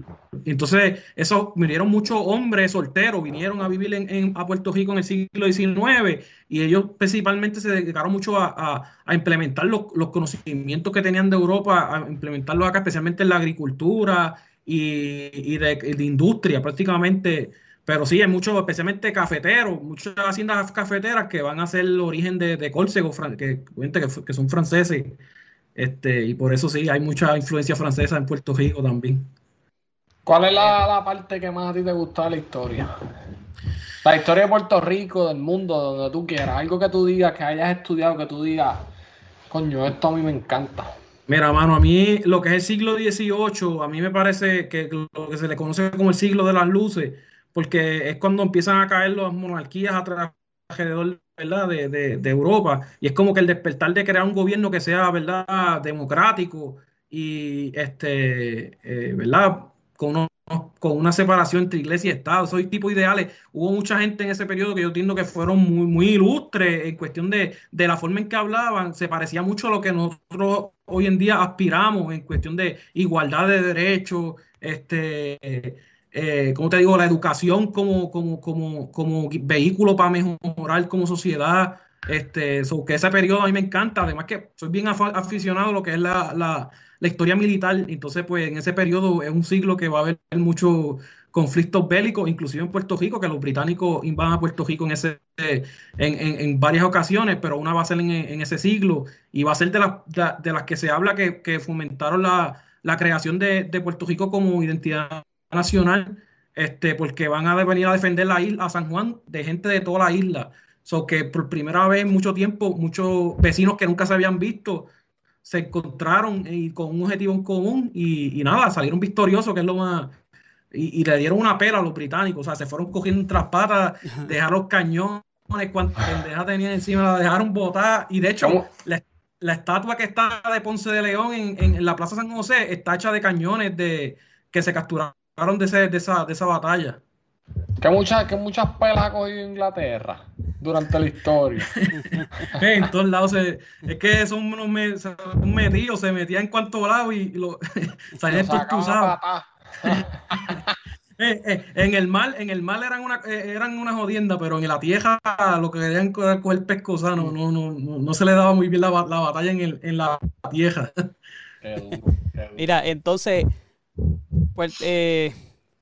entonces eso vinieron muchos hombres solteros, vinieron a vivir en, a Puerto Rico en el siglo XIX y ellos principalmente se dedicaron mucho a, implementar los, conocimientos que tenían de Europa, a implementarlos acá, especialmente en la agricultura y, de, industria prácticamente. Pero sí, hay muchos, especialmente cafeteros, muchas haciendas cafeteras que van a ser el origen de, de Córcego, que, que, que son franceses este, y por eso sí, hay mucha influencia francesa en Puerto Rico también. ¿Cuál es la, parte que más a ti te gusta de la historia? La historia de Puerto Rico, del mundo, donde tú quieras. Algo que tú digas, que hayas estudiado, que tú digas, coño, esto a mí me encanta. Mira, mano, a mí lo que es el siglo XVIII, a mí me parece que lo que se le conoce como el siglo de las luces, porque es cuando empiezan a caer las monarquías alrededor De, Europa. Y es como que el despertar de crear un gobierno que sea, ¿verdad? Democrático y, este, eh, ¿verdad? Con, con una separación entre iglesia y Estado. Esos tipos ideales. Hubo mucha gente en ese periodo que yo entiendo que fueron muy, muy ilustres en cuestión de, de la forma en que hablaban. Se parecía mucho a lo que nosotros hoy en día aspiramos en cuestión de igualdad de derechos, este como te digo, la educación como, como, como, como vehículo para mejorar como sociedad. Este, que ese periodo a mí me encanta, además que soy bien aficionado a lo que es la, la, historia militar, entonces pues en ese periodo es un siglo que va a haber muchos conflictos bélicos, inclusive en Puerto Rico, que los británicos invadan a Puerto Rico en, ese, en, en, varias ocasiones, pero una va a ser en, ese siglo. Y va a ser de, la, de, las que se habla que, que fomentaron la, la creación de, de Puerto Rico como identidad nacional, este, porque van a venir a defender la isla, a San Juan, de gente de toda la isla. So que por primera vez en mucho tiempo, muchos vecinos que nunca se habían visto se encontraron y, con un objetivo en común y, nada, salieron victoriosos, que es lo más. Y, le dieron una pela a los británicos, o sea, se fueron cogiendo tras patas, dejaron los cañones, cuantas pendejas tenían encima, la dejaron botar. Y de hecho, la, estatua que está de Ponce de León en, en, la Plaza San José está hecha de cañones de que se capturaron de, de, esa, de esa batalla. Que muchas, que muchas pelas ha cogido Inglaterra durante la historia. en todos lados es que son unos metidos, se metían en cuanto lado y lo, salían tortuzados. eh, eh, en el mar, en el mar eran una, eh, eran una jodienda, pero en la tierra lo que querían coger pescosano, no, no, no, no, se le daba muy bien la, la batalla en, el, en la tierra. Mira, entonces eh,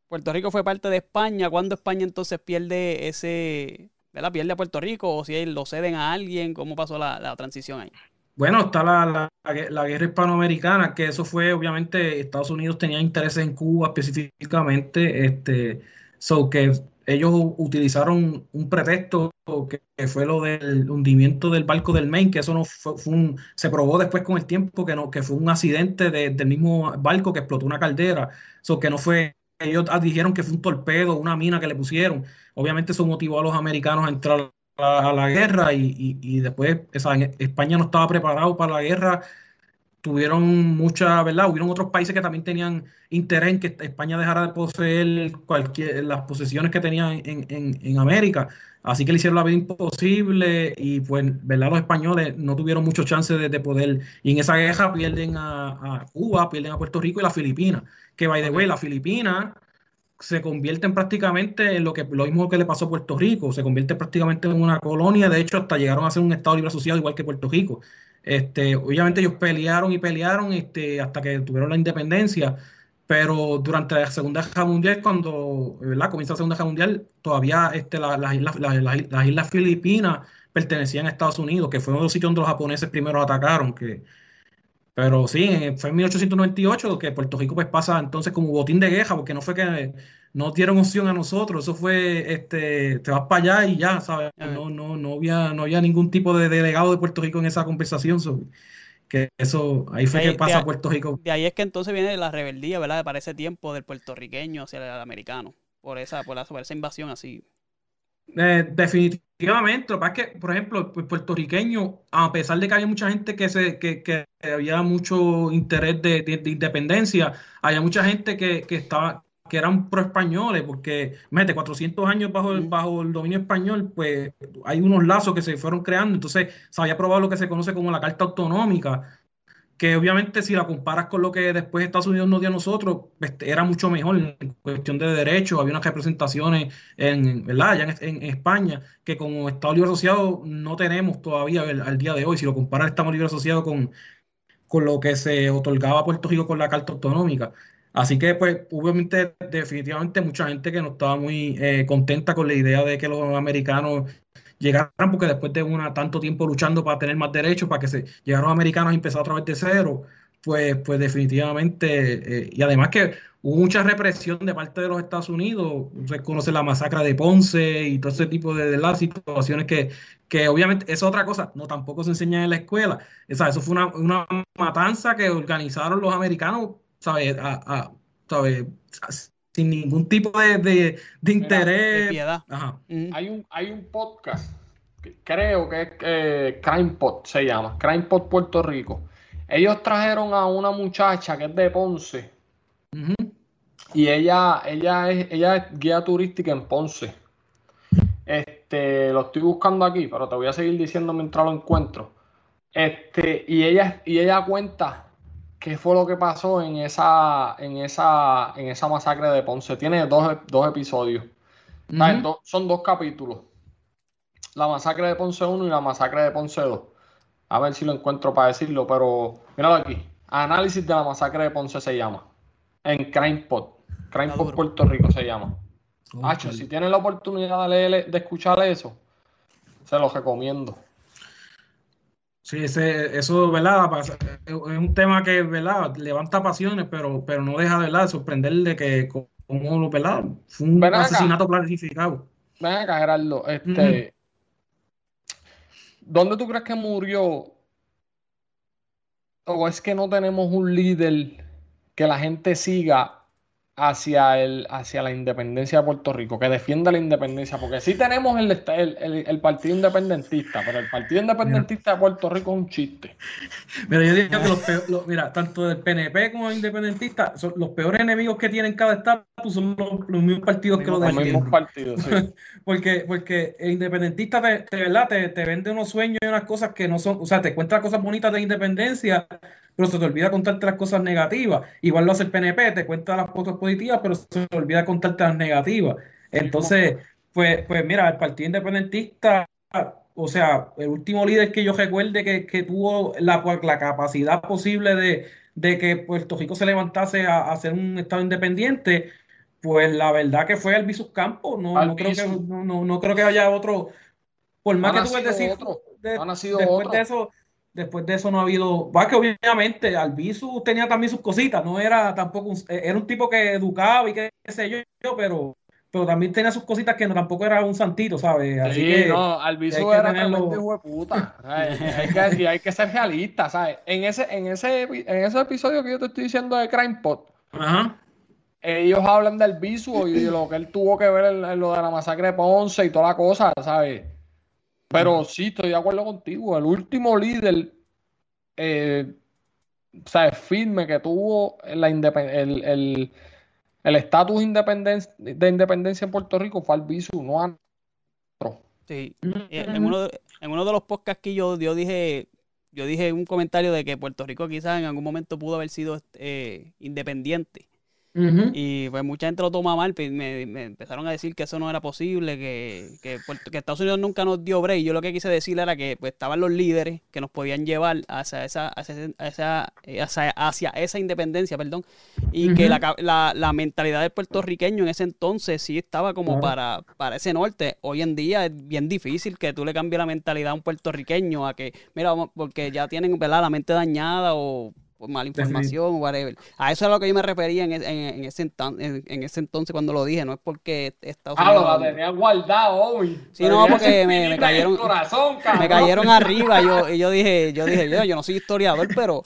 Puerto Rico fue parte de España. ¿Cuándo España entonces pierde ese, ¿verdad? Pierde a Puerto Rico o si lo ceden a alguien? ¿Cómo pasó la, transición ahí? Bueno, está la, la, guerra hispanoamericana, que eso fue, obviamente, Estados Unidos tenía intereses en Cuba específicamente, este, so que ellos utilizaron un pretexto que, fue lo del hundimiento del barco del Maine, que eso no fue, un, se probó después con el tiempo que no, que fue un accidente del mismo barco que explotó una caldera, so que no fue, ellos dijeron que fue un torpedo, una mina que le pusieron. Obviamente eso motivó a los americanos a entrar a, la guerra y, y, después España no estaba preparado para la guerra tuvieron mucha, ¿verdad? Hubieron otros países que también tenían interés en que España dejara de poseer cualquier, las posesiones que tenía en, en, América. Así que le hicieron la vida imposible y pues, ¿verdad? Los españoles no tuvieron mucho chance de, poder. Y en esa guerra pierden a, Cuba, pierden a Puerto Rico y las Filipinas. Que, by the way, las Filipinas se convierten prácticamente en lo que lo mismo que le pasó a Puerto Rico, se convierte prácticamente en una colonia, de hecho hasta llegaron a ser un estado libre asociado igual que Puerto Rico. Este, obviamente ellos pelearon y pelearon este, hasta que tuvieron la independencia, pero durante la Segunda Guerra Mundial, cuando ¿verdad? comienza la Segunda Guerra Mundial, todavía este, las, islas, las, islas Filipinas pertenecían a Estados Unidos, que fue uno de los sitios donde los japoneses primero atacaron, que, pero sí, fue en 1898 que Puerto Rico pues pasa entonces como botín de guerra, porque no fue que no dieron opción a nosotros, eso fue, este, te vas para allá y ya, ¿sabes? No, no, no había, no había ningún tipo de delegado de Puerto Rico en esa conversación, que eso, ahí fue que pasa Puerto Rico. De ahí es que entonces viene la rebeldía, ¿verdad? Para ese tiempo del puertorriqueño hacia el americano, por esa, por, por esa invasión así. Eh, definitivamente, lo que pasa es que, por ejemplo, el puertorriqueño, a pesar de que había mucha gente que se que, que había mucho interés de, independencia, había mucha gente que, que estaba que eran pro españoles, porque mete 400 años bajo el, bajo el dominio español, pues hay unos lazos que se fueron creando, entonces se había aprobado lo que se conoce como la Carta Autonómica, que obviamente si la comparas con lo que después Estados Unidos nos dio a nosotros, este, era mucho mejor en cuestión de derechos, había unas representaciones en, ¿verdad? en, España, que como Estado Libre Asociado no tenemos todavía al, día de hoy, si lo comparas el Estado Libre Asociado con, con lo que se otorgaba a Puerto Rico con la Carta Autonómica. Así que, pues, obviamente, definitivamente mucha gente que no estaba muy eh, contenta con la idea de que los americanos llegaran, porque después de una, tanto tiempo luchando para tener más derechos, para que se llegaran los americanos y empezar otra vez de cero, pues, pues definitivamente, eh, y además que hubo mucha represión de parte de los Estados Unidos, se conoce la masacre de Ponce y todo ese tipo de, las situaciones que, que obviamente es otra cosa, no tampoco se enseña en la escuela, Esa, eso fue una, una matanza que organizaron los americanos, ¿sabes? A, sin ningún tipo de, de, interés. piedad. Hay, un, hay un podcast creo que es eh, Crime Pot, se llama, Crime Pot Puerto Rico. Ellos trajeron a una muchacha que es de Ponce y ella, ella, es, ella es guía turística en Ponce. Este, lo estoy buscando aquí, pero te voy a seguir diciendo mientras lo encuentro. Este, y ella, y ella cuenta qué fue lo que pasó en esa, en esa, en esa masacre de Ponce. Tiene dos, episodios. son dos capítulos. La masacre de Ponce 1 y la masacre de Ponce 2. A ver si lo encuentro para decirlo, pero míralo aquí. Análisis de la masacre de Ponce se llama. En Crime Pot. Crime Pot Puerto Rico se llama. Hacho, si tienen la oportunidad de, leer, de escuchar eso, se los recomiendo. Sí, ese, eso, ¿verdad? Es un tema que, ¿verdad? Levanta pasiones, pero, pero no deja, ¿verdad? De sorprender de que, como, ¿verdad? Fue un asesinato planificado. Ven acá, Gerardo. Este, ¿Dónde tú crees que murió? ¿O es que no tenemos un líder que la gente siga hacia, el, hacia la independencia de Puerto Rico, que defienda la independencia, porque sí tenemos el, el, Partido Independentista, pero el Partido Independentista de Puerto Rico es un chiste. Mira, yo digo que los, mira, tanto del PNP como independentista, son los peores enemigos que tienen cada estado son los, mismos partidos que los Los mismos partidos, sí. porque, porque el independentista te, te, ¿verdad? Te, te vende unos sueños y unas cosas que no son, o sea, te cuenta cosas bonitas de independencia, pero se te olvida contarte las cosas negativas. Igual lo hace el PNP, te cuenta las cosas positivas, pero se te olvida contarte las negativas. Entonces, pues, pues mira, el Partido Independentista, o sea, el último líder que yo recuerde que, tuvo la, la, capacidad posible de, que Puerto Rico se levantase a, ser un Estado independiente, pues la verdad que fue Albizu Campos. No, no, creo que, no, no, creo que haya otro. Por más que tú decir, sido después de eso Después de eso no ha habido. Va que obviamente Albizu tenía también sus cositas, no era tampoco. Un, era un tipo que educaba y qué sé yo, pero, pero también tenía sus cositas que no, tampoco era un santito, ¿sabes? Así sí, no, Albizu era hijo de puta. hay, que, hay que ser realista, ¿sabes? En ese, en, ese, en ese episodio que yo te estoy diciendo de Crime Pot, ellos hablan del Albizu y de lo que él tuvo que ver en, lo de la masacre de Ponce y toda la cosa, ¿sabes? Pero sí, estoy de acuerdo contigo. El último líder, eh, o sea, firme que tuvo la el estatus de independencia en Puerto Rico fue Albizu, no a Sí. En uno, de, en uno de los podcasts que yo, yo dije, yo dije un comentario de que Puerto Rico quizás en algún momento pudo haber sido eh, independiente. Y pues mucha gente lo toma mal, pues, me, me, empezaron a decir que eso no era posible, que, que, Estados Unidos nunca nos dio break. Yo lo que quise decir era que pues, estaban los líderes que nos podían llevar hacia esa, hacia esa, hacia, esa independencia, perdón, y que la, la, la, mentalidad del puertorriqueño en ese entonces sí estaba como para, para ese norte. Hoy en día es bien difícil que tú le cambies la mentalidad a un puertorriqueño a que, mira, porque ya tienen la mente dañada o mala información o whatever. A eso es a lo que yo me refería en, en, ese, en, ese entonces cuando lo dije, no es porque Estados Unidos... Ah, lo tenía guardado hoy. Sí, no, porque me, me cayeron... me cayeron arriba yo, y yo dije, yo dije, yo, yo no soy historiador, pero...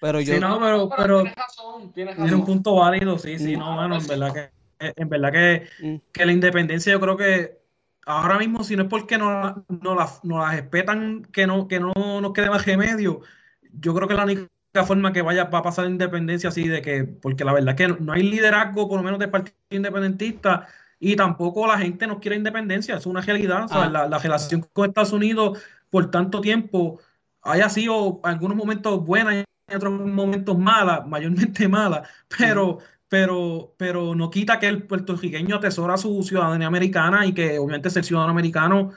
Pero yo... Sí, no, pero, pero, tienes razón, tienes razón. Tiene un punto válido, sí, sí, no, bueno, en verdad que, en verdad que, mm. que la independencia yo creo que ahora mismo, si no es porque no, no, las, no las respetan, que no, que no nos quede más remedio, yo creo que la única forma que vaya va a pasar la independencia así de que, porque la verdad es que no hay liderazgo, por lo menos del Partido Independentista, y tampoco la gente no quiere independencia, es una realidad. Ah. la, relación con Estados Unidos por tanto tiempo haya sido algunos momentos buenas y otros momentos malas, mayormente malas, pero, pero, pero no quita que el puertorriqueño atesora su ciudadanía americana y que obviamente ser ciudadano americano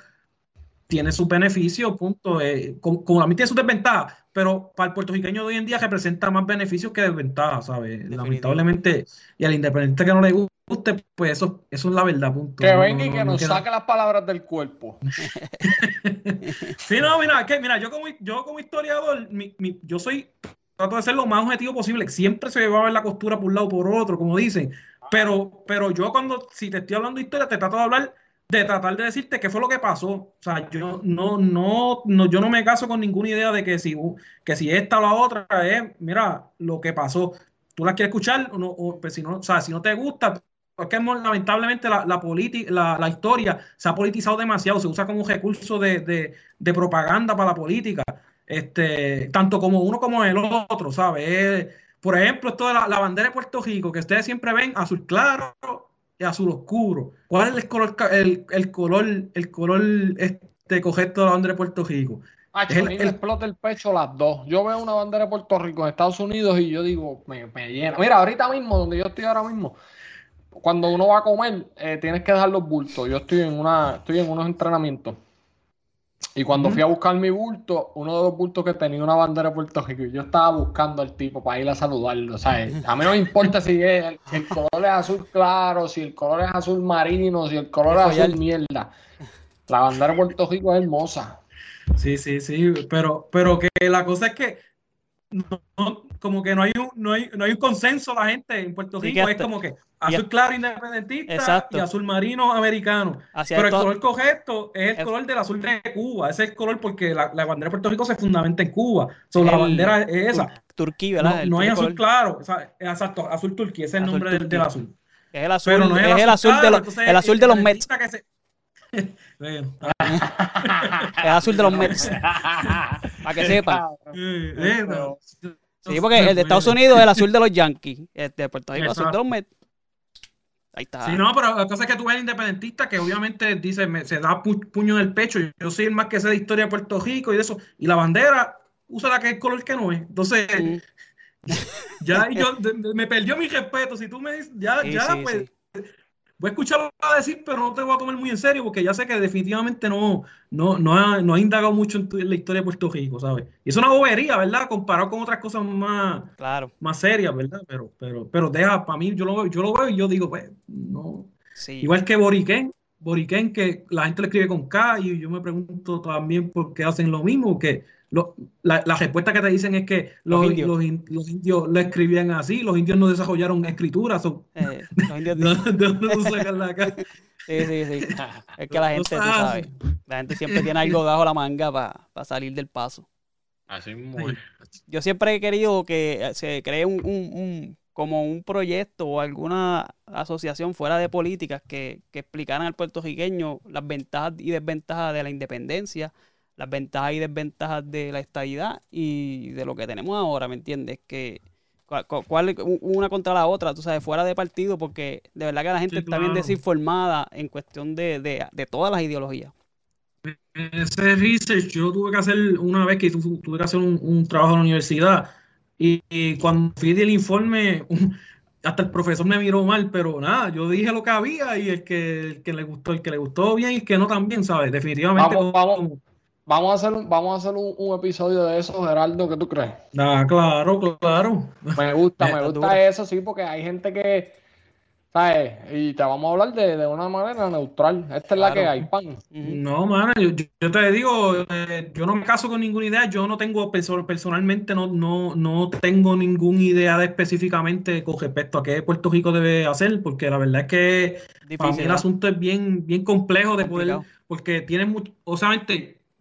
tiene sus beneficios, punto. Eh, como, a mí tiene sus desventajas, pero para el puertorriqueño de hoy en día representa más beneficios que desventajas, ¿sabes? Lamentablemente, y al independiente que no le guste, pues eso, eso es la verdad, punto. Que venga y que nos saque las palabras del cuerpo. sí, no, mira, que, mira, yo como, yo como historiador, yo soy, trato de ser lo más objetivo posible. Siempre se va a ver la costura por un lado o por otro, como dicen. Pero, pero yo cuando, si te estoy hablando de historia, te trato de hablar de tratar de decirte qué fue lo que pasó. O sea, yo no, no, no, yo no me caso con ninguna idea de que si, que si esta o la otra es, mira, lo que pasó. Tú la quieres escuchar, o, no, o pues si no, o sea, si no te gusta, es que lamentablemente la, la, la, la, historia se ha politizado demasiado, se usa como recurso de, de, de, propaganda para la política, este, tanto como uno como el otro, ¿sabes? Por ejemplo, esto de la, bandera de Puerto Rico, que ustedes siempre ven azul claro azul oscuro. ¿Cuál es el color, el, el color, el color este, correcto de la bandera de Puerto Rico? Ah, el, el, explota el pecho las dos. Yo veo una bandera de Puerto Rico en Estados Unidos y yo digo, me, me llena. Mira, ahorita mismo, donde yo estoy ahora mismo, cuando uno va a comer, eh, tienes que dejar los bultos. Yo estoy en una, estoy en unos entrenamientos. Y cuando fui a buscar mi bulto, uno de los bultos que tenía una bandera de Puerto Rico, yo estaba buscando al tipo para ir a saludarlo. ¿sabes? A mí no me importa si, es, si el color es azul claro, si el color es azul marino, si el color es azul mierda. La bandera de Puerto Rico es hermosa. Sí, sí, sí, pero, pero que la cosa es que no, como que no hay un, no hay, no hay un consenso la gente en Puerto Rico, es como que azul claro independentista y azul marino americano. Pero el color correcto es el color del azul de Cuba, ese es el color porque la, la bandera de Puerto Rico se fundamenta en Cuba. la bandera es esa. Turquía, ¿verdad? No, hay azul claro, exacto, azul turquía, ese es el nombre del, azul. Es el azul, no es, el azul, de, los, el azul de los Mets. es azul de los Mets. Para que sepan. Sí, porque el de Estados Unidos es el azul de los Yankees. El de Puerto Rico es el azul de los Mets. Ahí está. Sí, no, pero la cosa es que tú ves el independentista que obviamente dice, se da puño en el pecho. Yo soy el más que sé de historia de Puerto Rico y de eso. Y la bandera usa la que es color que no es. Entonces, ya yo me perdió mi respeto. Si tú me dices, ya, ya, pues voy a escucharlo a decir, pero no te voy a tomar muy en serio porque ya sé que definitivamente no, no, no, ha, no ha indagado mucho en, la historia de Puerto Rico, ¿sabes? Y es una bobería, ¿verdad? Comparado con otras cosas más, claro. más serias, ¿verdad? Pero, pero, pero deja, para mí, yo lo, yo lo veo y yo digo, pues, no. Igual que Boriquén, Boriquén, que la gente le escribe con K y yo me pregunto también por qué hacen lo mismo, que la, respuesta que te dicen es que los, indios. lo escribían así, los indios no desarrollaron escritura. Eh, ¿De dónde sacas la cara? Sí, sí, sí. Es que la gente, tú sabes, la gente siempre tiene algo bajo la manga para salir del paso. Así muy. Yo siempre he querido que se cree un, un, como un proyecto o alguna asociación fuera de políticas que, que explicaran al puertorriqueño las ventajas y desventajas de la independencia, las ventajas y desventajas de la estadidad y de lo que tenemos ahora, ¿me entiendes? Que cuál, una contra la otra, tú sabes, fuera de partido, porque de verdad que la gente está bien desinformada en cuestión de, de, todas las ideologías. Ese research yo tuve que hacer una vez que tuve que hacer un, trabajo en la universidad y, cuando fui el informe, hasta el profesor me miró mal, pero nada, yo dije lo que había y el que, el que le gustó, el que le gustó bien y el que no también, ¿sabes? Definitivamente. vamos. Vamos a hacer, vamos a hacer un, episodio de eso, Gerardo, ¿qué tú crees? Ah, claro, claro. Me gusta, me gusta eso, sí, porque hay gente que, ¿sabes? Y te vamos a hablar de, una manera neutral. Esta es la que hay, pan. No, mano, yo, te digo, eh, yo no me caso con ninguna idea, yo no tengo, personalmente no, no, no tengo ninguna idea de específicamente con respecto a qué Puerto Rico debe hacer, porque la verdad es que para mí el asunto es bien, bien complejo de poder, porque tiene mucho, o sea,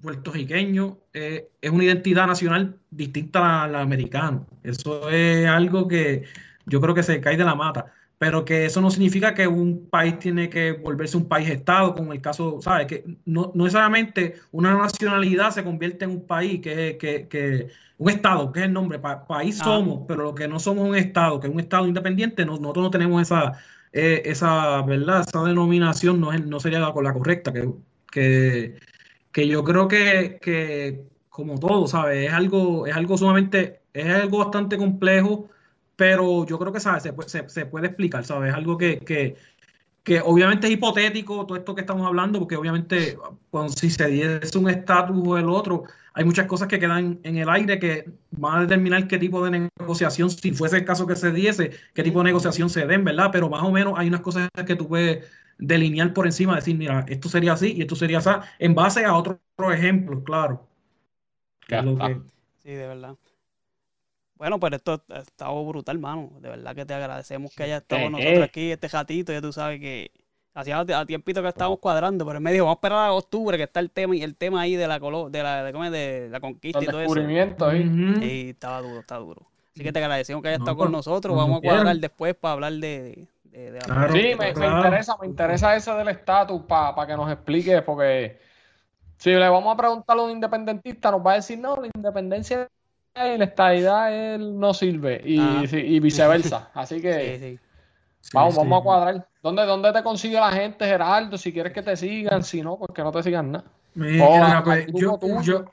puertorriqueño eh, es una identidad nacional distinta al americano. Eso es algo que yo creo que se cae de la mata. Pero que eso no significa que un país tiene que volverse un país estado, como el caso, ¿sabes? Que no, no necesariamente una nacionalidad se convierte en un país, que, que, que un estado, que es el nombre, país ah. somos, pero lo que no somos un estado, que es un estado independiente, nosotros no tenemos esa, eh, esa, ¿verdad? Esa denominación no, es, no sería la, la correcta, que, que que yo creo que, como todo, ¿sabes? Es algo, es algo sumamente, es algo bastante complejo, pero yo creo que, ¿sabes? Se, puede explicar, ¿sabes? Es algo que, que, que, obviamente es hipotético todo esto que estamos hablando, porque obviamente si se diese un estatus o el otro, hay muchas cosas que quedan en el aire que van a determinar qué tipo de negociación, si fuese el caso que se diese, qué tipo de negociación se den, ¿verdad? Pero más o menos hay unas cosas que tú puedes delinear por encima, decir, mira, esto sería así y esto sería así, en base a otros ejemplos, claro. Sí, de verdad. Bueno, pues esto ha estado brutal, mano. De verdad que te agradecemos que hayas estado con nosotros aquí, este gatito. Ya tú sabes que hacía a tiempito que estábamos cuadrando, pero en medio vamos a esperar a octubre, que está el tema y el tema ahí de la de la, de, de la conquista y todo eso. ahí. Sí, estaba duro, estaba duro. Así que te agradecemos que hayas estado con pues, nosotros. Vamos a cuadrar después para hablar de, de, de la Claro. Sí, me, me interesa, me interesa ese del estatus para que nos explique, porque si le vamos a preguntar a un independentista, nos va a decir, no, la independencia y la estadidad él no sirve, y, sí, y viceversa. Así Sí, que sí. Sí, vamos, sí. vamos a cuadrar. ¿Dónde, ¿Dónde te consigue la gente, Gerardo? Si quieres que te sigan, si no, pues que no te sigan nada. Mira, O al pues, grupo yo, tuyo. yo-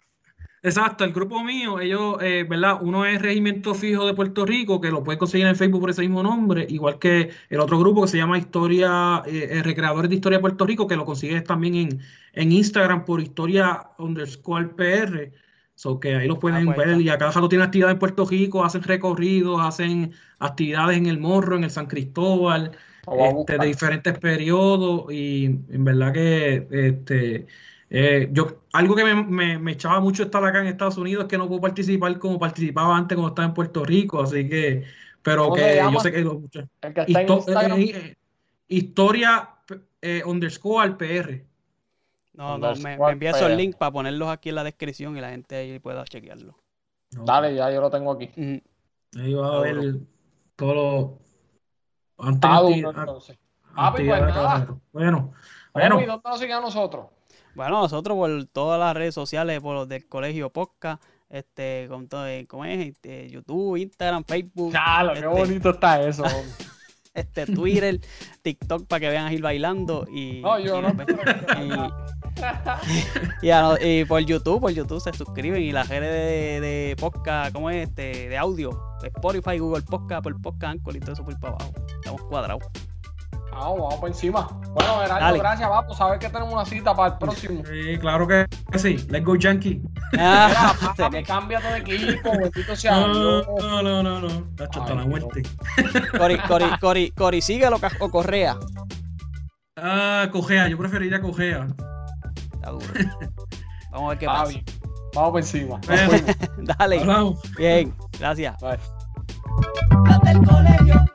exacto, el grupo mío, ellos, eh, ¿verdad? Uno es Regimiento Fijo de Puerto Rico, que lo puedes conseguir en Facebook por ese mismo nombre, igual que el otro grupo que se llama Historia, eh, eh, Recreadores de Historia de Puerto Rico, que lo consigues también en, en Instagram por Historia underscore PR. So que ahí los pueden Ah, pues ver y a cada rato tienen actividades en Puerto Rico, hacen recorridos, hacen actividades en el Morro, en el San Cristóbal, Lo este, de diferentes periodos y en verdad que este eh, yo algo que me, me, me echaba mucho estar acá en Estados Unidos es que no puedo participar como participaba antes cuando estaba en Puerto Rico, así que pero ¿Cómo se que yo sé que lo- mucha- El que está en histo- Instagram. eh, eh, historia eh, underscore PR. No, no, me, me envía esos links para ponerlos aquí en la descripción y la gente ahí pueda chequearlo. Dale, ya yo lo tengo aquí. Ujú. Ahí va a ver todo lo antes Está acti- duro, a- entonces. Ah, pues, pues, nada. Bueno, bueno, ¿y dónde nos siguen a nosotros? Bueno, nosotros por todas las redes sociales, por los del colegio podcast, este, con todo, eh, ¿cómo es? Este, YouTube, Instagram, Facebook, Claro, qué este, bonito está eso. este, Twitter, TikTok para que vean a Gil bailando y, No, yo y, no. pues, y- y a no- y por YouTube, por YouTube se suscriben y las redes de, de podcast, ¿cómo es? Este, de audio, Spotify, Google Podcast, por Podcast, Anchor y todo eso por para abajo. Estamos cuadrados. Vamos, vamos por encima. Bueno, Gerardo, Dale. gracias, vamos a ver que tenemos una cita para el próximo. sí, claro que sí. Let's go Yankee. Mira, Ah, papi, cámbiate de equipo, bendito sea No, no, no, no, no. Tacho, hasta la muerte. Cori, Cori, Cori, Cori, síguelo o Correa. Ah, Cogea, yo preferiría Cogea. Está duro. Vamos a ver qué pasa. Vamos por encima. Dale. hablamos. Bien, gracias. Bye. Colegio